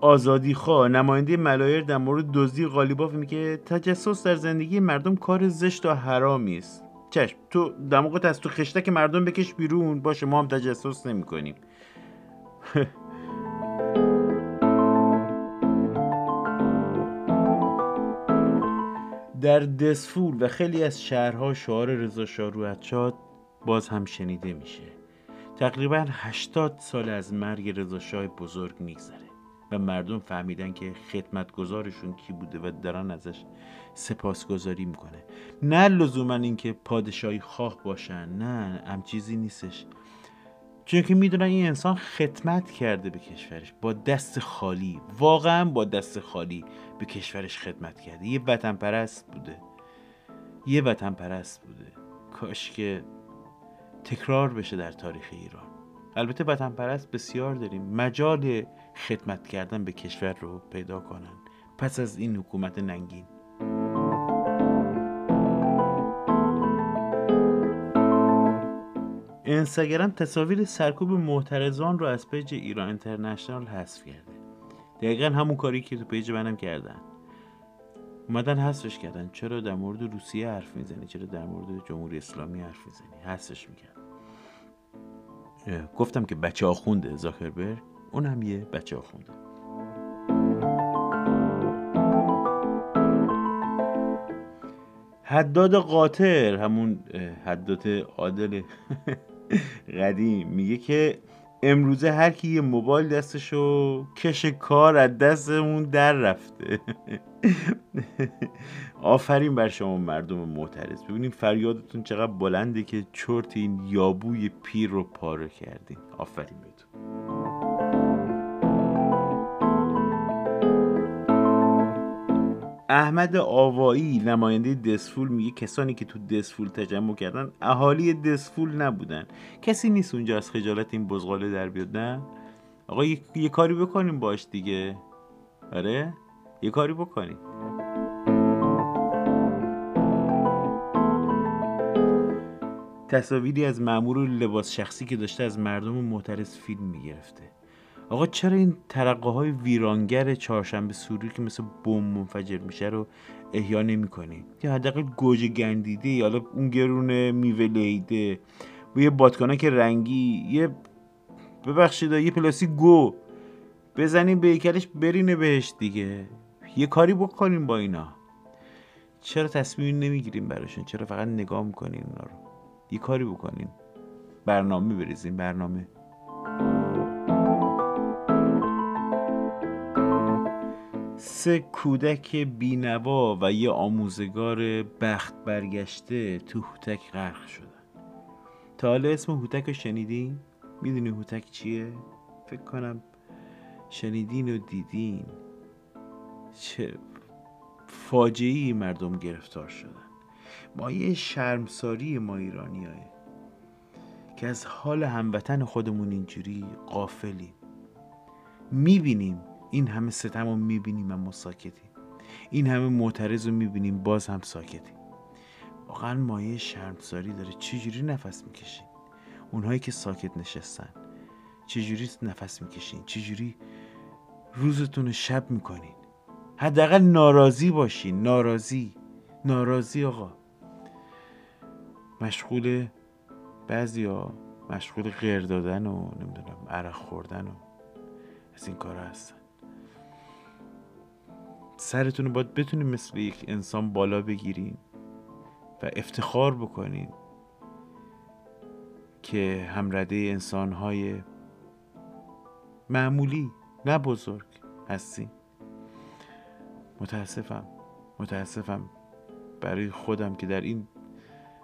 آزادی خواه نماینده ملایر در مورد دزدی قالیباف میگه تجسس در زندگی مردم کار زشت و حرامی است. چشم تو دماغت از تو خشتک مردم بکش بیرون باشه ما هم تجسس نمی کنیم در دسفول و خیلی از شهرها شعار رضا شاه باز هم شنیده میشه. تقریبا 80 سال از مرگ رضا شاه بزرگ میگذره و مردم فهمیدن که خدمتگزارشون کی بوده و دارن ازش سپاسگزاری می‌کنه. نه لزوما اینکه پادشاهی خواه باشن نه ام چیزی نیستش. چون که می‌دونن این انسان خدمت کرده به کشورش با دست خالی واقعا با دست خالی به کشورش خدمت کرده. یه وطن پرست بوده. یه وطن پرست بوده. کاش که تکرار بشه در تاریخ ایران. البته وطن پرست بسیار داریم. مجال خدمت کردن به کشور رو پیدا کنن. پس از این حکومت ننگین. اینستاگرام تصاویر سرکوب معترضان رو از پیج ایران اینترنشنال حذف کرده. دقیقا همون کاری که تو پیج منم کردن. اومدن حذفش کردن. چرا در مورد روسیه حرف می‌زنی؟ چرا در مورد جمهوری اسلامی حرف می‌زنی؟ حذفش می‌کرد گفتم که بچه آخونده زاکربرگ اون هم یه بچه آخونده حداد قاطر همون حداد عادل قدیم میگه که امروزه هر کی یه موبایل دستشو کش کار از دستمون در رفته. آفرین بر شما مردم معترض ببینیم فریادتون چقدر بلنده که چرت این یابوی پیر رو پاره کردین. آفرین بهتون. احمد آوایی نماینده دسفول میگه کسانی که تو دسفول تجمع کردن اهالی دسفول نبودن. کسی نیست اونجا از خجالت این بزغاله در بیاد نه؟ آقا یه،, کاری بکنیم باش دیگه. آره؟ یه کاری بکنیم. تصاویری از معمور لباس شخصی که داشته از مردم معترض فیلم می‌گرفته. آقا چرا این ترقه های ویرانگر چهارشنبه سوری که مثل بم منفجر میشه رو احیا نمی‌کنی؟ یا حداقل گوجه گندیده یا اون گرونه میوه لیده و یه بادکانه که رنگی یه ببخشید یه پلاستیک گو بزنیم به یکلش برینه بهش دیگه. یه کاری بکنیم با اینا. چرا تصمیم نمی‌گیریم براشون؟ چرا فقط نگاه می‌کنیم اینا رو؟ یه کاری بکنیم برنامه بریزیم برنامه. سه کودک بینوا و یه آموزگار بخت برگشته تو هوتک غرق شدن تا حالا اسم هوتک رو شنیدین؟ می‌دونی هوتک چیه؟ فکر کنم شنیدین و دیدین چه فاجعه مردم گرفتار شدن ما یه شرمساری ما ایرانی که از حال هموطن خودمون اینجوری قافلیم می‌بینیم این همه ستم رو می‌بینیم اما ساکتیم این همه معترض رو می‌بینیم باز هم ساکتیم. واقعا مایه شرمساری داره. چجوری نفس می‌کشین اونهایی که ساکت نشستن چجوری نفس می‌کشین؟ چجوری روزتون رو شب می‌کنین؟ حداقل ناراضی باشین. ناراضی. ناراضی آقا. مشغول بعضی ها مشغول غیر دادن و نمی‌دونم عرق خوردن و از این کار هستن. سرتون رو باید بتونیم مثل یک انسان بالا بگیریم و افتخار بکنیم که همرده انسانهای معمولی نه بزرگ هستیم. متاسفم متاسفم برای خودم که در این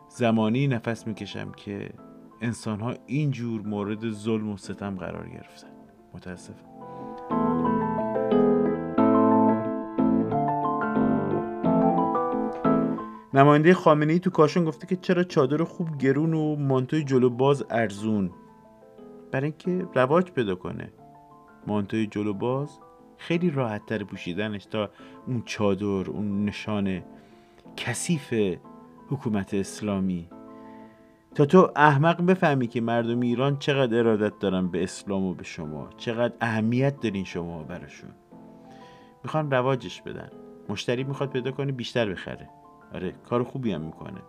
زمانی نفس می‌کشم که انسان ها اینجور مورد ظلم و ستم قرار گرفتن. متاسفم. نماینده خامنه ای تو کاشان گفته که چرا چادر خوب گرون و مانتوی جلو باز ارزون؟ برای اینکه رواج پیدا کنه. مانتوی جلو باز خیلی راحت تر پوشیدنش تا اون چادر اون نشان کثیف حکومت اسلامی. تا تو احمق بفهمی که مردم ایران چقدر ارادت دارن به اسلام و به شما چقدر اهمیت دارین شما براشون. می‌خوان رواجش بدن. مشتری می‌خواد پیدا کنه بیشتر بخره. آره کار خوبی هم می‌کنه.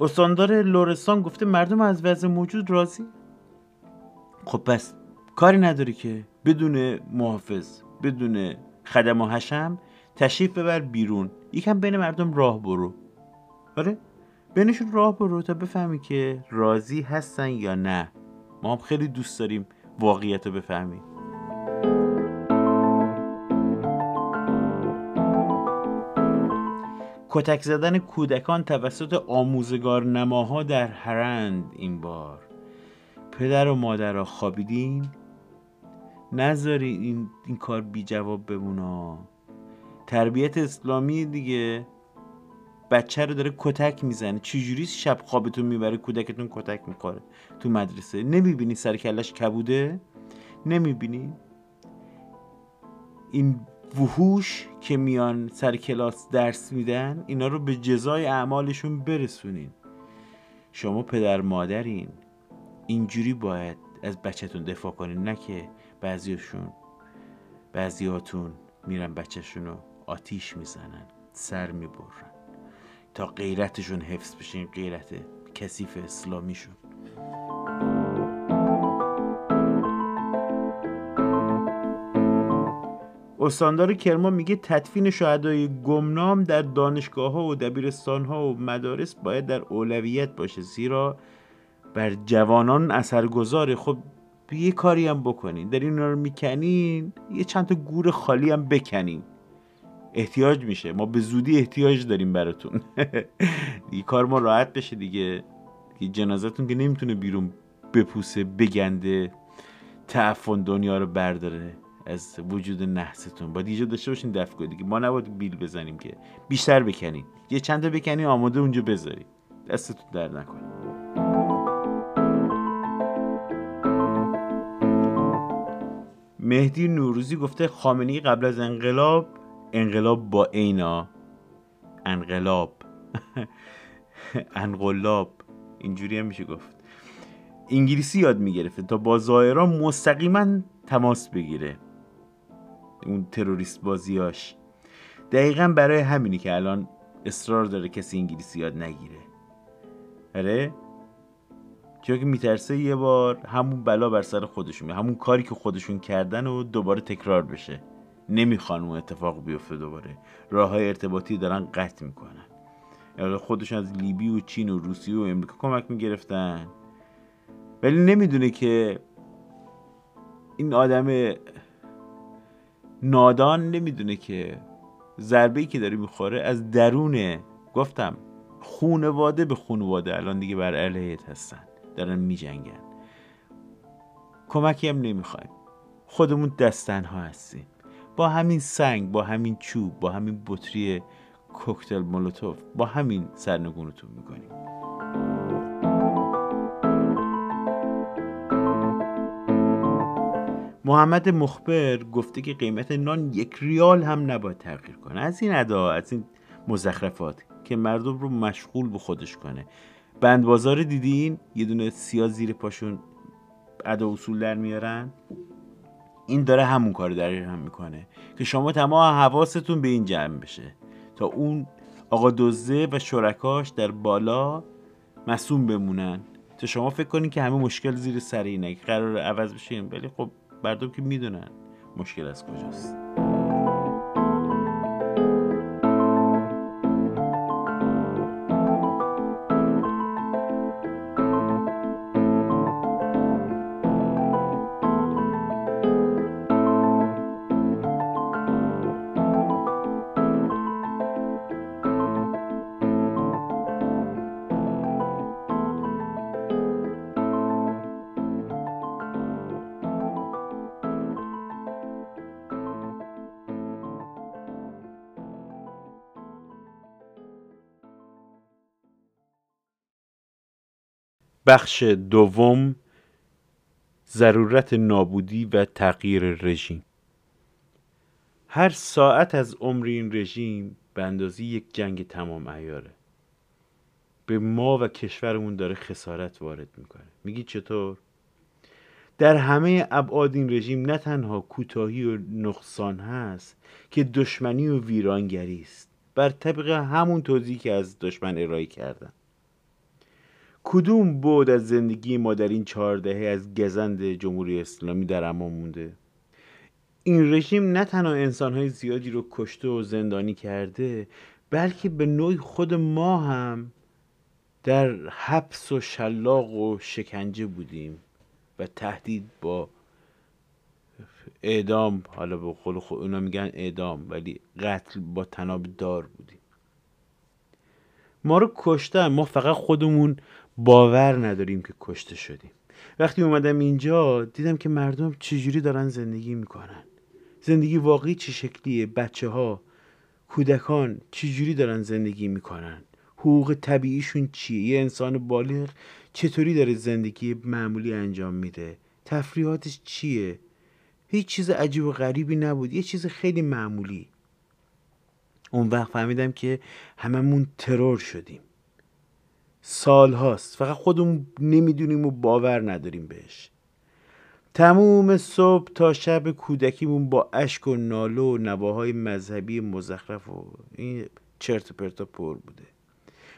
استاندار لورستان گفته مردم از وضع موجود راضی؟ خب پس کاری نداری که. بدون محافظ بدون خدم و حشم تشریف ببر بیرون. یکم بین مردم راه برو. آره بینشون راه برو تا بفهمی که راضی هستن یا نه. ما هم خیلی دوست داریم واقعیت رو بفهمیم کتک زدن کودکان توسط آموزگار نماها در هرند این بار. پدر و مادر خوابیدین؟ نذاری این, این کار بی جواب بمونا. تربیت اسلامی دیگه. بچه رو داره کتک می‌زنه. چجوری شب خوابتون می‌بره؟ کودکتون کتک می‌خوره تو مدرسه. نمی‌بینی سر کلش کبوده؟ نمی‌بینی؟ این وحوش که میان سر کلاس درس میدن اینا رو به جزای اعمالشون برسونین. شما پدر مادرین اینجوری باید از بچهتون دفاع کنین نه که بعضیشون بعضیاتون میرن بچهشون رو آتیش می‌زنن سر می‌برن. تا غیرتشون حفظ بشه غیرت کثیف اسلامیشون. استاندار کرمان میگه تدفین شهدای گمنام در دانشگاه ها و دبیرستان ها و مدارس باید در اولویت باشه زیرا بر جوانان اثرگذاره خب یه کاری هم بکنین در این رو می‌کنین یه چند تا گور خالی هم بکنین. احتیاج میشه. ما به زودی احتیاج داریم براتون. دیگه کار ما راحت بشه دیگه جنازتون که نمی‌تونه بیرون بپوسه بگنده تعفن دنیا رو برداره. از وجود نحستون. با دیجا داشته باشین دفع دیگه. ما نباید بیل بزنیم که. بیشتر بکنین. یه چند تا بکنین آماده اونجا بذاری دستتون در نکنه. مهدی نوروزی گفته خامنی قبل از انقلاب انقلاب با اینا انقلاب. انقلاب. اینجوری هم میشه گفت. انگلیسی یاد می‌گرفته تا با زائران مستقیما تماس بگیره. اون تروریست بازیاش. دقیقا برای همینی که الان اصرار داره کسی انگلیسی یاد نگیره. آره؟ چون که میترسه یه بار همون بلا بر سر خودشون همون کاری که خودشون کردن و دوباره تکرار بشه. نمی‌خوان اون اتفاق بیفته دوباره. راه های ارتباطی دارن قطع می‌کنن. یعنی خودشون از لیبی و چین و روسیه و امریکا کمک می‌گرفتن. ولی نمی‌دونه که این آدم نادان نمی‌دونه که ضربه ای که داره می‌خوره از درونه گفتم خونواده به خونواده الان دیگه بر علیهت هستن دارن میجنگن. کمکی هم نمی‌خوایم. خودمون دستنها هستیم. با همین سنگ با همین چوب با همین بطری کوکتل مولوتوف با همین سرنگونتون می‌کنیم. محمد مخبر گفته که قیمت نان یک ریال هم نباید تغییر کنه. از این ادا از این مزخرفات که مردم رو مشغول به خودش کنه. بند بازار دیدین؟ یه دونه سیاه زیر پاشون ادا اصول در میارن. این داره همون کار در هم می‌کنه که شما تمام حواستون به این جمع بشه. تا اون آقا دوزه و شرکاش در بالا مسوم بمونن. تا شما فکر کنین که همه مشکل زیر سر اینه قرار عوض بشین. ولی خب مردم که می‌دونن مشکل از کجاست. بخش دوم ضرورت نابودی و تغییر رژیم. هر ساعت از عمر این رژیم به اندازه یک جنگ تمام ایاره به ما و کشورمون داره خسارت وارد می‌کنه. میگی چطور؟ در همه ابعاد این رژیم نه تنها کوتاهی و نقصان هست که دشمنی و ویرانگری است بر طبق همون توضیحی که از دشمن ارائه کردن کدوم بود از زندگی ما در این چهار دهه از گزند جمهوری اسلامی در امان مونده؟ این رژیم نه تنها انسانهای زیادی رو کشته و زندانی کرده بلکه به نوعی خود ما هم در حبس و شلاق و شکنجه بودیم و تهدید با اعدام حالا به قول خود اونا میگن اعدام ولی قتل با تناب دار بودیم. ما رو کشتن ما فقط خودمون باور نداریم که کشته شدیم. وقتی اومدم اینجا دیدم که مردم چجوری دارن زندگی می‌کنن. زندگی واقعی چه شکلیه؟ بچه ها کودکان چجوری دارن زندگی می‌کنن؟ حقوق طبیعیشون چیه؟ یه انسان بالغ چطوری داره زندگی معمولی انجام میده؟ تفریحاتش چیه؟ هیچ چیز عجیب و غریبی نبود یه چیز خیلی معمولی. اون وقت فهمیدم که هممون ترور شدیم. سال هاست فقط خودمون نمی‌دونیم و باور نداریم بهش. تموم صبح تا شب کودکیمون با اشک و ناله و نواهای مذهبی مزخرف و این چرت پرتا پر بوده.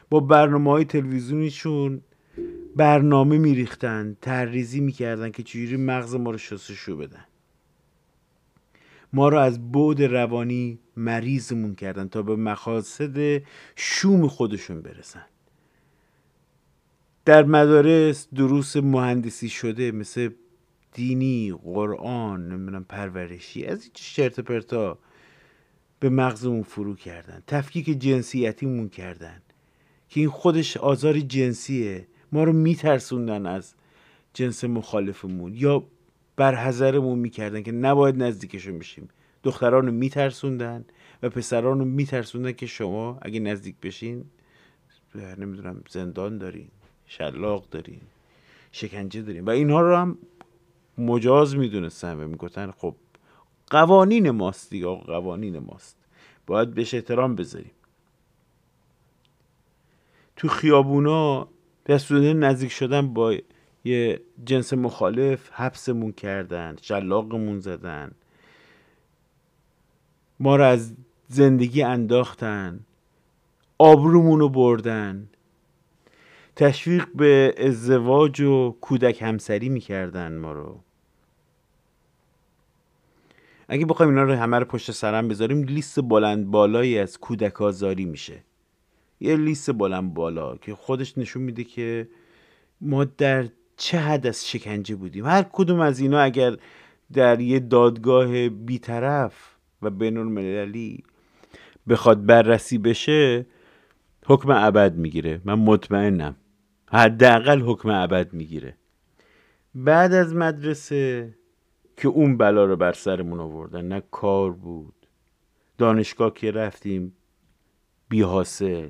با برنامه های تلویزیونیشون برنامه میریختن تریزی می‌کردن که چجوری مغز ما رو شستشو بدن. ما رو از بعد روانی مریضمون کردن تا به مقاصد شوم خودشون برسن. در مدارس دروس مهندسی شده مثل دینی قرآن نمی‌دونم پرورشی از این شرط پرتا به مغزمون فرو کردن تفکیک جنسیتیمون کردن که این خودش آزار جنسیه. ما رو میترسوندن از جنس مخالفمون یا برحضرمون می‌کردن که نباید نزدیکشون بشیم. دختران رو میترسوندن و پسران رو میترسوندن که شما اگه نزدیک بشین نمی‌دونم زندان دارین. شلاق دارین شکنجه دارین و اینها رو هم مجاز می‌دونستن و می‌گفتن. خب قوانین ماست دیگه قوانین ماست. باید بهش احترام بذاریم. تو خیابونا به نزدیک شدن با یه جنس مخالف حبسمون کردن شلاقمون زدن. ما رو از زندگی انداختن. آبرومون رو بردن. تشویق به ازدواج و کودک همسری می‌کردن ما رو. اگه بخوایم اینا رو همه رو پشت سرم بذاریم لیست بلند بالایی از کودک آزاری میشه. یه لیست بلند بالا که خودش نشون میده که ما در چه حد از شکنجه بودیم. هر کدوم از اینا اگر در یه دادگاه بیطرف و بین المللی بخواد بررسی بشه حکم ابد می‌گیره. من مطمئنم. حداقل حکم ابد می‌گیره. بعد از مدرسه که اون بلا رو بر سرمون آوردن نه کار بود. دانشگاه که رفتیم بی حاصل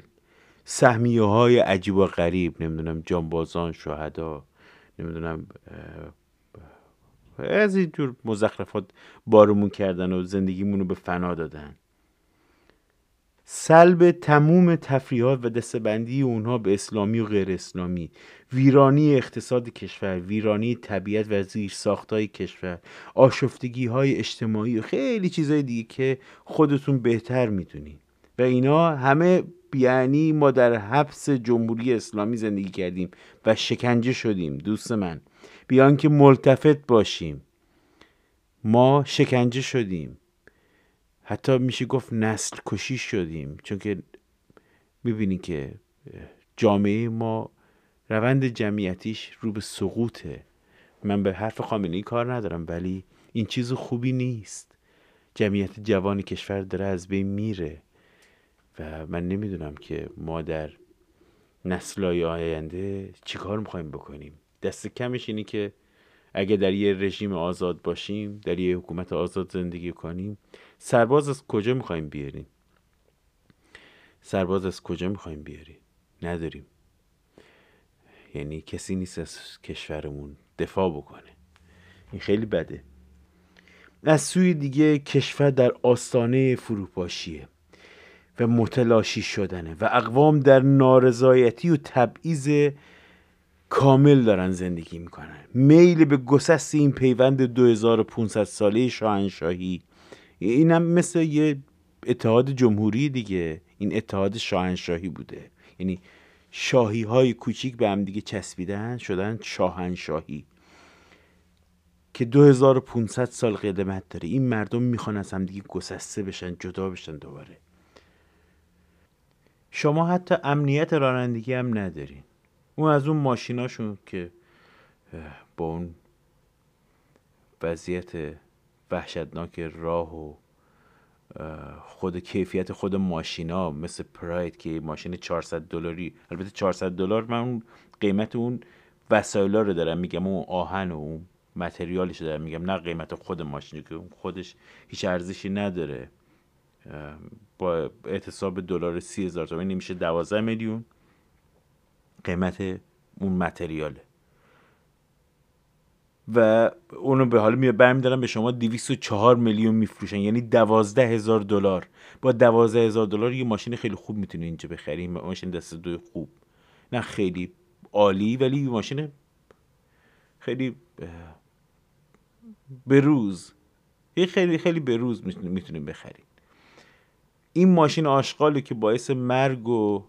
سهمیه های عجیب و غریب نمی‌دونم جانبازان شهدا نمی‌دونم از اینجور مزخرفات بارمون کردن و زندگیمون رو به فنا دادن. سلب تموم تفریحات و دستبندی اونها به اسلامی و غیر اسلامی. ویرانی اقتصاد کشور ویرانی طبیعت و زیر ساختای کشور. آشفتگی های اجتماعی و خیلی چیزهای دیگه که خودتون بهتر می‌دونید و اینا همه یعنی ما در حبس جمهوری اسلامی زندگی کردیم و شکنجه شدیم دوست من. بیان که ملتفت باشیم. ما شکنجه شدیم. حتی میشه گفت نسل کشی شدیم. چون که می‌بینی که جامعه ما روند جمعیتیش رو به سقوطه. من به حرف خامنه کار ندارم ولی این چیز خوبی نیست. جمعیت جوان کشور داره از بین میره. و من نمی‌دونم که ما در نسلهای آینده چیکار می‌خوایم بکنیم. دست کمش اینه که اگه در یه رژیم آزاد باشیم در یه حکومت آزاد زندگی کنیم سرباز از کجا می‌خوایم بیاریم؟ سرباز از کجا می‌خوایم بیاریم؟ نداریم. یعنی کسی نیست از کشورمون دفاع بکنه. این خیلی بده. از سوی دیگه کشور در آستانه فروپاشیه و متلاشی شدنه و اقوام در نارضایتی و تبعیض کامل دارن زندگی می‌کنن. میل به گسست این پیوند 2500 ساله شاهنشاهی اینم مثل یه اتحاد جمهوری دیگه. این اتحاد شاهنشاهی بوده. یعنی شاهی های کوچیک به هم دیگه چسبیدن شدن شاهنشاهی. که 2500 سال قدمت داره. این مردم می‌خوان از هم دیگه گسسته بشن جدا بشن دوباره. شما حتی امنیت رانندگی هم ندارین. اون از اون ماشیناشون که با اون وضعیت وحشتناک راه و خود کیفیت خود ماشینا مثل پراید که ماشین 400 دلاری. البته 400 دلار من اون قیمت اون وسایلا رو دارم میگم اون آهن و اون متریالش دارم میگم نه قیمت خود ماشینی که اون خودش هیچ ارزشی نداره. با اعتصاب دلار سی هزار تومانی نمیشه دوازده میلیون. قیمت اون متریاله. و اونو به حال می برمیدارن به شما 204 میلیون میفروشن یعنی دوازده هزار دلار. با دوازده هزار دلار یه ماشین خیلی خوب می‌تونی اینجا بخری ماشین دست دو خوب. نه خیلی عالی ولی ماشین خیلی به روز یه خیلی خیلی به روز می‌تونیم بخریم این ماشین آشغالی که باعث مرگ و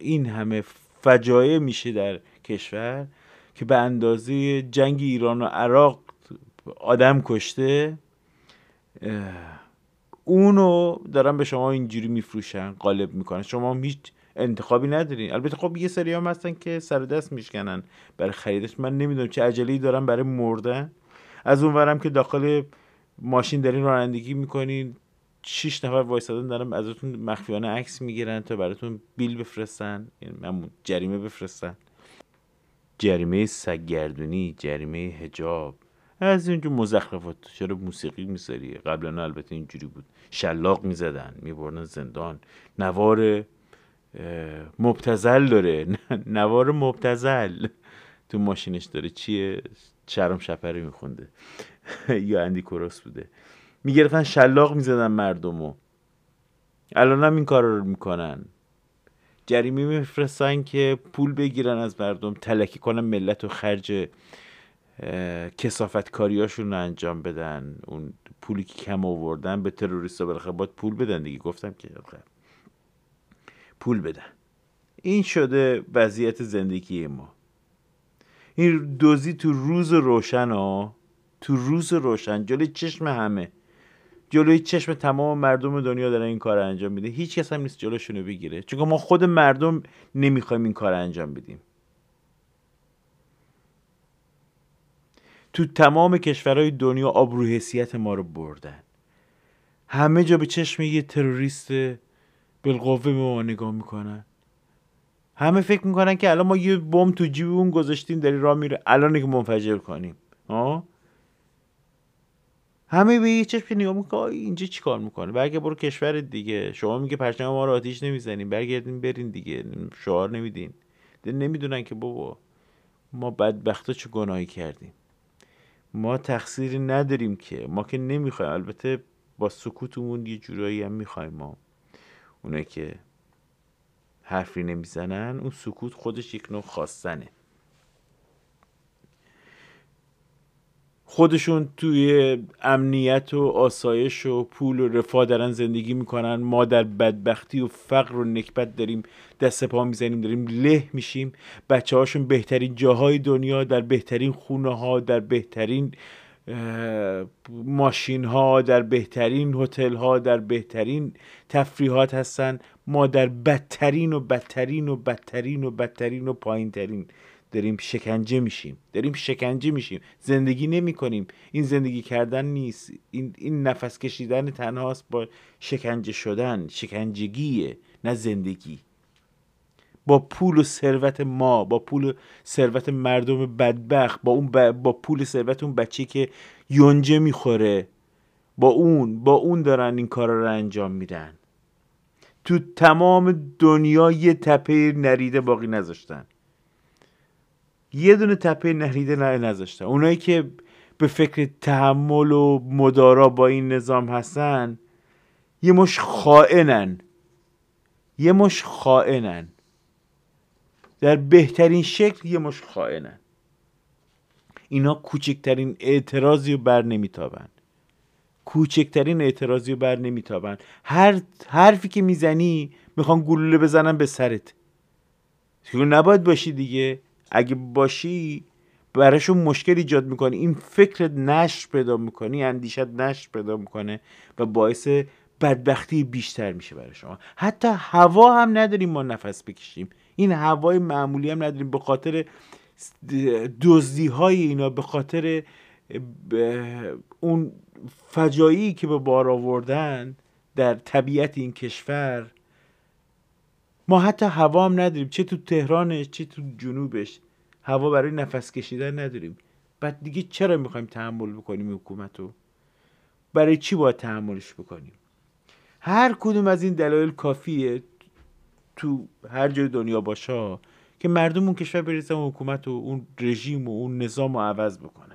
این همه فجایع میشه در کشور. که به اندازه جنگ ایران و عراق آدم کشته اونو دارن به شما اینجوری میفروشن قالب می‌کنن. شما هیچ انتخابی ندارین. البته خب یه سری هم هستن که سر دست میشکنن برای خریدش. من نمی‌دونم چه عجله دارن برای مردن. از اونورم که داخل ماشین دارین رانندگی می‌کنین شیش نفر وایسادن دارن ازتون مخفیانه عکس می‌گیرن تا براتون بیل بفرستن. یعنی جریمه بفرستن. جریمه سگگردونی جریمه هجاب از اینجور مزخرفات. چرا موسیقی می‌ذاری؟ قبلا البته اینجوری بود. شلاق می‌زدن میبردن زندان. نوار مبتزل داره. نوار مبتزل. تو ماشینش داره. چیه؟ شرم شپره میخونده. یا اندی کروس بوده. می‌گرفتن شلاق می‌زدن مردمو. الان هم این کار رو می‌کنن. جریمه میفرستن که پول بگیرن از مردم تلکی کنن ملت و خرج کسافت کاریاشون رو انجام بدن. اون پولی که کم آوردن به تروریست ها باید پول بدن دیگه. گفتم که پول بدن. این شده وضعیت زندگی ما. این دوزی تو روز روشن ها تو روز روشن جلوی چشم همه. جلوی چشم تمام مردم دنیا دارن این کار انجام میده. هیچ کس هم نیست جلوشونو بگیره. چون ما خود مردم نمی‌خوایم این کار انجام بدیم. تو تمام کشورهای دنیا آبرو حیثیت ما رو بردن. همه جا به چشم یه تروریست بالقوه به ما نگاه می‌کنن. همه فکر می‌کنن که الان ما یه بم تو جیبمون گذاشتیم داری راه میره. الان که منفجر کنیم. ها همه به یه چشم نگاه می‌کنه اینجا چیکار می‌کنه؟ برگه برو کشور دیگه شما میگه پرچم ما رو آتیش نمی‌زنیم برگردین برین دیگه شعار نمیدین. نمی‌دونن که بابا ما بدبختا چه گناهی کردیم؟ ما تقصیری نداریم که ما که نمی‌خوایم. البته با سکوتمون یه جورایی هم می‌خوایم ما. اونه که حرفی نمی‌زنن اون سکوت خودش یک نوع خواستنه. خودشون توی امنیت و آسایش و پول و رفاه دارن زندگی می‌کنن. ما در بدبختی و فقر و نکبت داریم دست پا می‌زنیم داریم له میشیم. بچه هاشون بهترین جاهای دنیا در بهترین خونه ها در بهترین ماشین ها در بهترین هتل ها در بهترین تفریحات هستن. ما در بدترین و بدترین و بدترین و بدترین و پایین ترین داریم شکنجه میشیم. داریم شکنجه میشیم. زندگی نمی کنیم. این زندگی کردن نیست. این, این نفس کشیدن تنهاست با شکنجه شدن. شکنجگیه نه زندگی. با پول و ثروت ما با پول و ثروت مردم بدبخت با اون با پول ثروت اون بچه که یونجه می‌خوره. با اون با اون دارن این کارا رو انجام میدن. تو تمام دنیا یه تپه نریده باقی نذاشتن. یه دونه تپه نهریده نه نذاشتن اونایی که به فکر تحمل و مدارا با این نظام هستن یه مش خائنن. یه مش خائنن. در بهترین شکل یه مش خائنن. اینا کوچکترین اعتراضی رو بر نمیتابن. کوچکترین اعتراضی رو بر نمیتابن. هر حرفی که می‌زنی می‌خوان گلوله بزنن به سرت. نباید باشی دیگه. اگه باشی براشون مشکل ایجاد می‌کنی. این فکر نشر پیدا می‌کنی اندیشت نشر پیدا می‌کنه و باعث بدبختی بیشتر میشه برای شما. حتی هوا هم نداریم ما نفس بکشیم. این هوای معمولی هم نداریم. به خاطر دزدی های اینا به خاطر اون فجایی که به بار آوردن در طبیعت این کشور ما حتی هوا هم نداریم. چه تو تهرانش چه تو جنوبش. هوا برای نفس کشیدن نداریم. بعد دیگه چرا می‌خوایم تحمل بکنیم حکومت رو برای چی باید تحملش بکنیم؟ هر کدوم از این دلایل کافیه تو هر جای دنیا باشه که مردم اون کشور بریزن و حکومت و اون رژیم و اون نظام رو عوض بکنه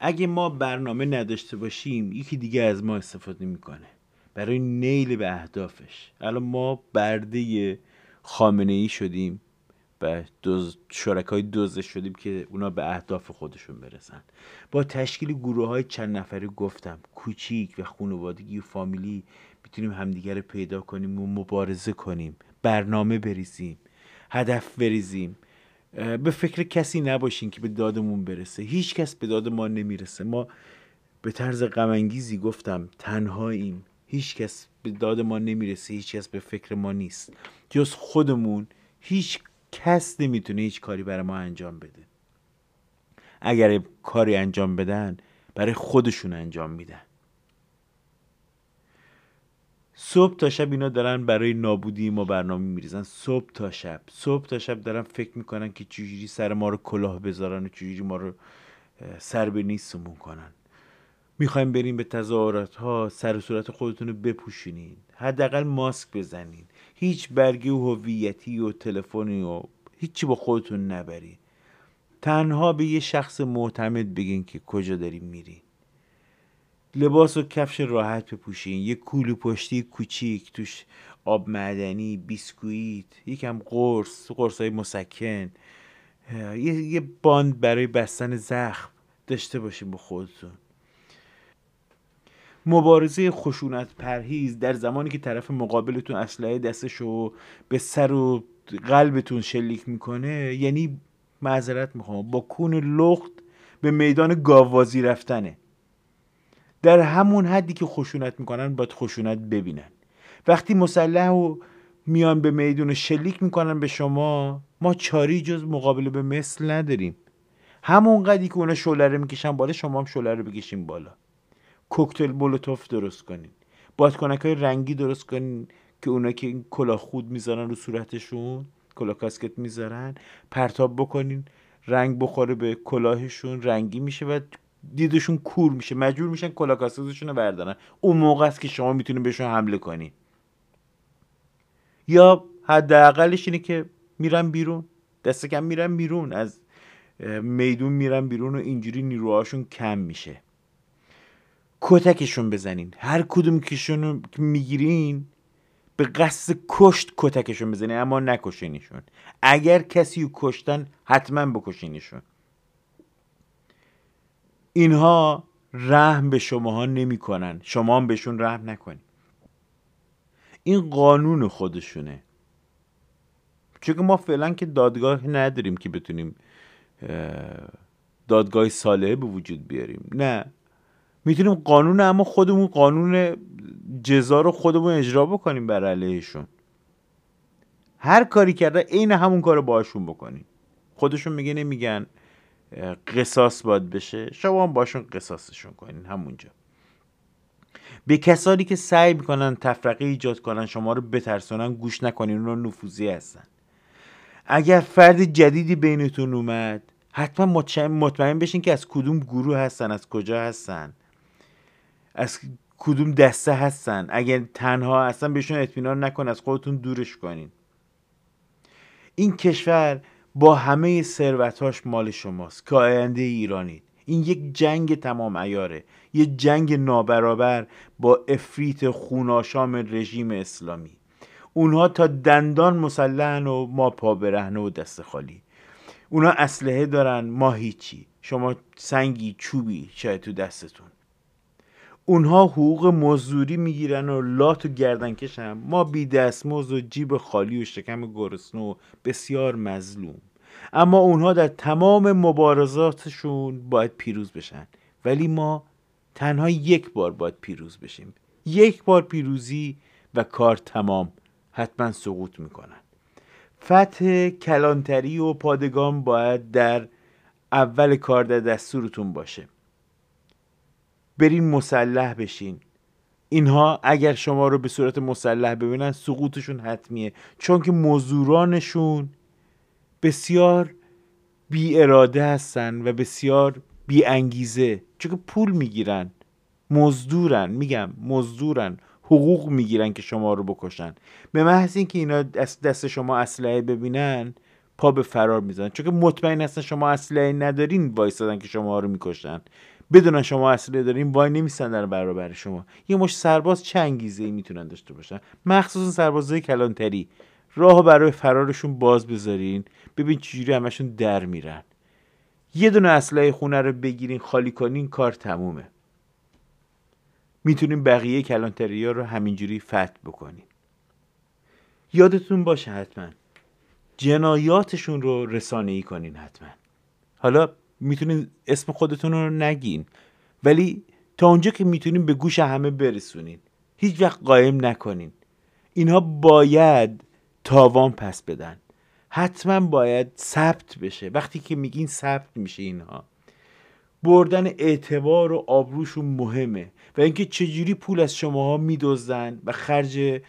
اگه ما برنامه نداشته باشیم یکی دیگه از ما استفاده می‌کنه. برای نیل به اهدافش. الان ما برده خامنه ای شدیم و دوز شرکای دوزه شدیم که اونا به اهداف خودشون برسن. با تشکیل گروه های چند نفره گفتم کوچیک و خانوادگی و فامیلی می‌تونیم همدیگر پیدا کنیم و مبارزه کنیم. برنامه بریزیم هدف بریزیم. به فکر کسی نباشین که به دادمون برسه. هیچ کس به داد ما نمی‌رسه. ما به طرز غمانگیزی گفتم تنهاییم. هیچ کس به داد ما نمی‌رسه هیچ کس به فکر ما نیست. جز خودمون. هیچ کس نمی‌تونه هیچ کاری برای ما انجام بده. اگر کاری انجام بدن برای خودشون انجام میدن. صبح تا شب اینا دارن برای نابودی ما برنامه میریزن. صبح تا شب. صبح تا شب دارن فکر می‌کنن که چجوری سر ما رو کلاه بذارن و چجوری ما رو سر به نیستمون کنن. می‌خوایم بریم به تظاهرات ها سر و صورت خودتون رو بپوشونین. حداقل ماسک بزنین. هیچ برگی و هویتی و تلفنی و هیچی با خودتون نبری. تنها به یه شخص معتمد بگین که کجا داریم میرین. لباس و کفش راحت بپوشین. یه کولو پشتی کوچیک توش آب معدنی بیسکویت یکم قرص قرص های مسکن یه باند برای بستن زخم داشته باشین با خودتون. مبارزه خشونت پرهیز در زمانی که طرف مقابلتون اسلحه دستشو به سر و قلبتون شلیک می‌کنه یعنی معذرت می‌خوام با کون لخت به میدان گاوازی رفتنه. در همون حدی که خشونت می‌کنن باید خشونت ببینن. وقتی مسلح و میان به میدون شلیک می‌کنن به شما ما چاری جز مقابله به مثل نداریم. همون قدی که اونا شولره می‌کشن بالا شما هم شولره بکشین بالا. کوکتل مولوتوف درست کنین. بادکنک های رنگی درست کنین که اونا که این کلاه خود می‌ذارن رو صورتشون کلاه کاسکت می‌ذارن پرتاب بکنین رنگ بخوره به کلاهشون رنگی میشه و دیدشون کور میشه. مجبور میشن کلاه کاسکتشون رو بردارن. اون موقع است که شما می‌تونین بهشون حمله کنین یا حداقلش اینه که میرن بیرون. دست کم میرن بیرون. از میدون میرن بیرون و اینجوری نیروهاشون کم میشه. کتکشون بزنین. هر کدوم کهشون می‌گیرین به قصد کشت کتکشون بزنین اما نکشینشون اگر کسی رو کشتن حتما بکشینشون اینها رحم به شماها نمی‌کنن. شما هم بهشون رحم نکنین. این قانون خودشونه. چون ما فعلا که دادگاه نداریم که بتونیم دادگاه صالحه به وجود بیاریم. نه. می‌تونیم قانون اما خودمون قانون جزا رو خودمون اجرا بکنیم بر علیهشون. هر کاری کرده عین همون کار باشون بکنیم. خودشون میگه نمیگن قصاص باید بشه. شما هم باشون قصاصشون کنین همونجا. به کسانی که سعی می‌کنن تفرقه ایجاد کنن شما رو بترسونن گوش نکنین اون نفوذی هستن. اگر فرد جدیدی بینتون اومد حتما مطمئن بشین که از کدوم گروه هستن از کجا هستن. از کدوم دسته هستن. اگر تنها اصلا بهشون اطمینان نکن از خودتون دورش کنین. این کشور با همه ثروتاش مال شماست که آینده ایرانید این یک جنگ تمام ایاره یه جنگ نابرابر با افریت خوناشام رژیم اسلامی. اونها تا دندان مسلحن و ما پا برهنه و دست خالی. اونها اسلحه دارن ما هیچی. شما سنگی چوبی شاید تو دستتون. اونها حقوق مزدوری می‌گیرن و لات و گردن کشن. ما بی دستمزد و جیب خالی و شکم گرسنه و بسیار مظلوم. اما اونها در تمام مبارزاتشون باید پیروز بشن. ولی ما تنها یک بار باید پیروز بشیم. یک بار پیروزی و کار تمام. حتما سقوط می‌کنن. فتح کلانتری و پادگان باید در اول کار در دستورتون باشه. برین مسلح بشین. اینها اگر شما رو به صورت مسلح ببینن سقوطشون حتمیه. چون که مزدورانشون بسیار بی اراده هستن و بسیار بی انگیزه چون که پول می‌گیرن. مزدورن. میگم مزدورن. حقوق می‌گیرن که شما رو بکشن. به محض اینکه اینا دست شما اسلحه ببینن پا به فرار می‌زنن. چون که مطمئن هستن شما اسلحه ندارین وایستادن که شما رو می‌کشن. بدونن شما اسلحه دارین وای نمیستن در برابر شما. یه مش سرباز چه انگیزه ای می‌تونن داشته باشن؟ مخصوصا سربازای کلانتری. راه برای فرارشون باز بذارین ببین چجوری همشون در میرن. یه دونه اسلحه خونه رو بگیرین خالی کنین کار تمومه. می‌تونین بقیه کلانتری ها رو همینجوری فتح بکنین. یادتون باشه حتما. جنایاتشون رو رسانه ای کنین حتما. حالا می‌تونین اسم خودتون رو نگین. ولی تا اونجا که می‌تونین به گوش همه برسونین. هیچ وقت قایم نکنین. اینها باید تاوان پس بدن. حتما باید ثبت بشه. وقتی که میگین ثبت میشه اینها. بردن اعتبار و آبروشون مهمه. و اینکه چجوری پول از شماها میدزدن و خرج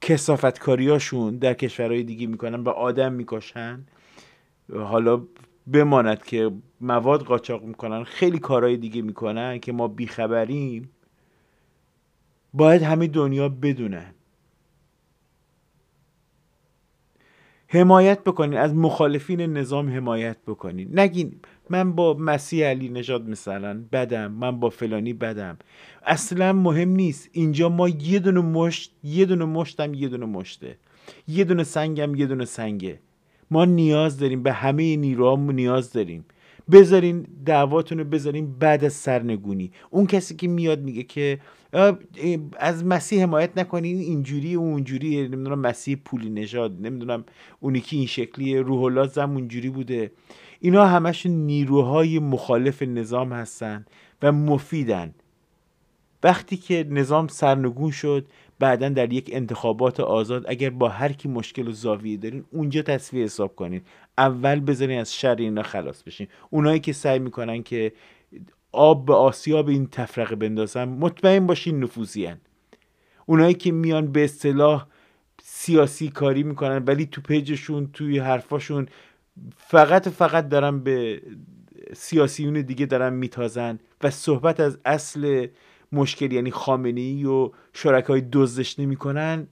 کسافتکاریاشون در کشورهای دیگه می‌کنن و آدم می‌کشن. حالا بماند که مواد قاچاق می‌کنن خیلی کارهای دیگه می‌کنن که ما بیخبریم باید همه دنیا بدونن. حمایت بکنین از مخالفین نظام حمایت بکنین. نگین من با مسیح علی نژاد مثلا بدم من با فلانی بدم. اصلا مهم نیست. اینجا ما یه دونه مشت یه دونه مشتم یه دونه مشته. یه دونه سنگم یه دونه سنگه. ما نیاز داریم به همه نیروهامون نیاز داریم. بذارین دعواتون رو بذارین بعد از سرنگونی. اون کسی که میاد میگه که از مسیح حمایت نکنین اینجوری اونجوری نمی‌دونم مسیح پولی نژاد نمی‌دونم اونی که این شکلی روح الله زم اونجوری بوده. اینا همشون نیروهای مخالف نظام هستن و مفیدن. وقتی که نظام سرنگون شد بعدا در یک انتخابات آزاد اگر با هر کی مشکل و زاویه دارین اونجا تصویه حساب کنین. اول بذارین از شر اینا خلاص بشین. اونایی که سعی می‌کنن که آب به آسیاب این تفرقه بندازن مطمئن باشین نفوذی اونایی که میان به اصطلاح سیاسی کاری می‌کنن ولی تو پیجشون توی حرفاشون فقط فقط دارن به سیاسیون دیگه دارن میتازن و صحبت از اصل مشکل یعنی خامنه ای و شرکای دزدش نمی‌کنن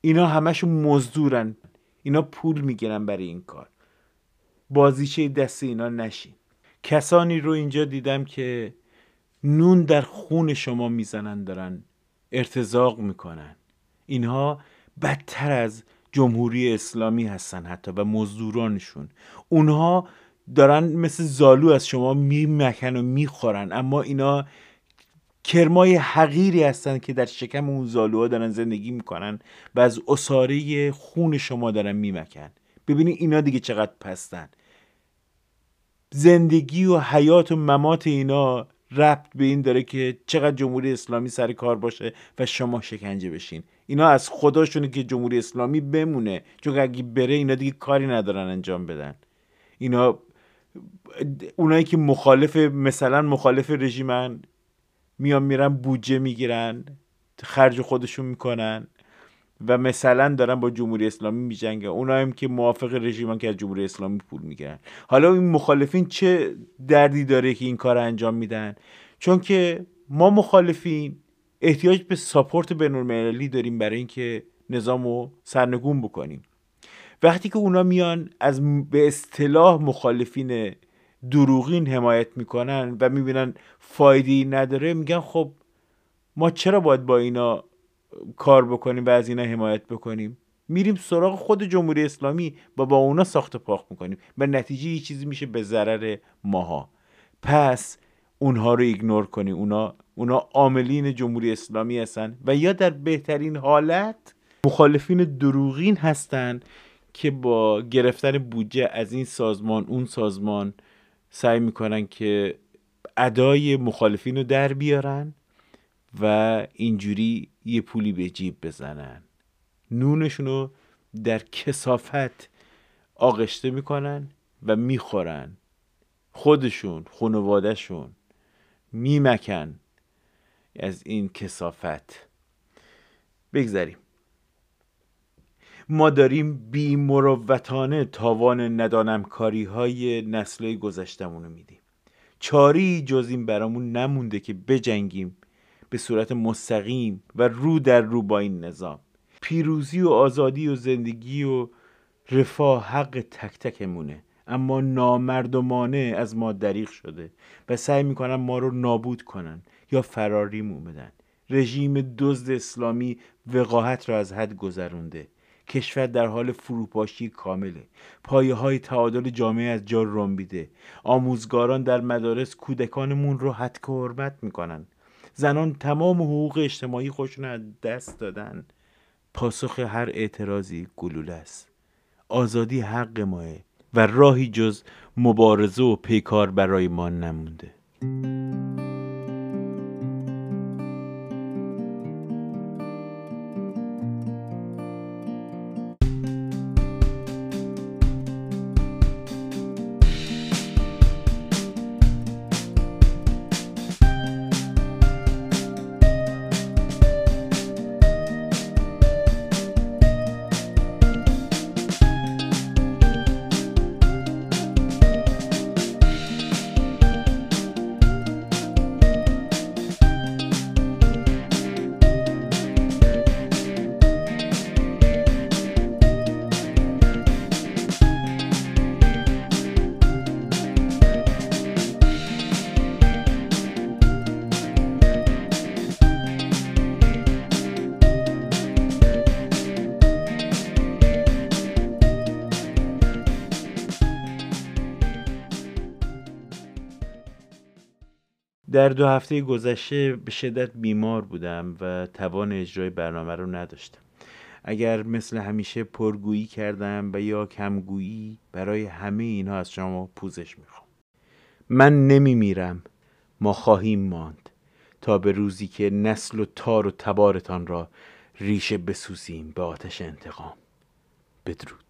اینا همشون مزدورن. اینا پول می‌گیرن برای این کار. بازیچه دست اینا نشین. کسانی رو اینجا دیدم که نون در خون شما می‌زنن دارن ارتزاق می‌کنن. اینها بدتر از جمهوری اسلامی هستن حتی و مزدورانشون. اونها دارن مثل زالو از شما میمکن و می‌خورن اما اینا کرمای حقیری هستن که در شکم اون زالوها دارن زندگی می‌کنن و از اصاره خون شما دارن میمکن. ببینید اینا دیگه چقدر پستن. زندگی و حیات و ممات اینا ربط به این داره که چقدر جمهوری اسلامی سر کار باشه و شما شکنجه بشین. اینا از خداشونه که جمهوری اسلامی بمونه. چون اگه بره اینا دیگه کاری ندارن انجام بدن. اینا اونایی که مخالف مثلا مخالف رژیمن میان میرن بودجه می‌گیرن خرج خودشون می‌کنن و مثلا دارن با جمهوری اسلامی میجنگن. اونا هم که موافق رژیمن که از جمهوری اسلامی پول می‌گیرن. حالا این مخالفین چه دردی داره که این کار انجام میدن؟ چون که ما مخالفین احتیاج به ساپورت بینالمللی داریم برای اینکه نظام رو سرنگون بکنیم. وقتی که اونا میان از به اصطلاح مخالفین دروغین حمایت می‌کنن و می‌بینن فایدی نداره میگن خب ما چرا باید با اینا کار بکنیم و از اینا حمایت بکنیم؟ میریم سراغ خود جمهوری اسلامی و با اونا ساخت پاک می‌کنیم و نتیجه یه چیزی میشه به ضرر ماها. پس اونها رو ایگنور کنیم اونا اونا عاملین جمهوری اسلامی هستن و یا در بهترین حالت مخالفین دروغین هستن که با گرفتن بودجه از این سازمان اون سازمان سعی می‌کنن که ادای مخالفین رو در بیارن و اینجوری یه پولی به جیب بزنن. نونشون رو در کسافت آغشته می‌کنن و می‌خورن. خودشون خانوادهشون میمکن از این کسافت بگذریم. ما داریم بی مروتانه تاوان ندانم کاری های نسل گذشتمون رو میدیم. چاری جز این برامون نمونده که بجنگیم به صورت مستقیم و رو در رو با این نظام. پیروزی و آزادی و زندگی و رفاه حق تک تکمونه. اما نامردمانه از ما دریغ شده و سعی می‌کنن ما رو نابود کنن یا فراریم بدن. رژیم دزد اسلامی وقاحت را از حد گذرونده. کشور در حال فروپاشی کامله. پایه های تعادل جامعه از جا رنبیده. آموزگاران در مدارس کودکانمون رو حد که حرمت می‌کنن. زنان تمام حقوق اجتماعی خودشون از دست دادن. پاسخ هر اعتراضی گلوله است. آزادی حق ماه و راهی جز مبارزه و پیکار برای ما نمونده. در دو هفته گذشته به شدت بیمار بودم و توان اجرای برنامه رو نداشتم. اگر مثل همیشه پرگویی کردم و یا کمگویی برای همه اینها از شما پوزش می‌خوام. من نمی میرم ما خواهیم ماند. تا به روزی که نسل و تار و تبارتان را ریشه بسوزیم به آتش انتقام. بدرود.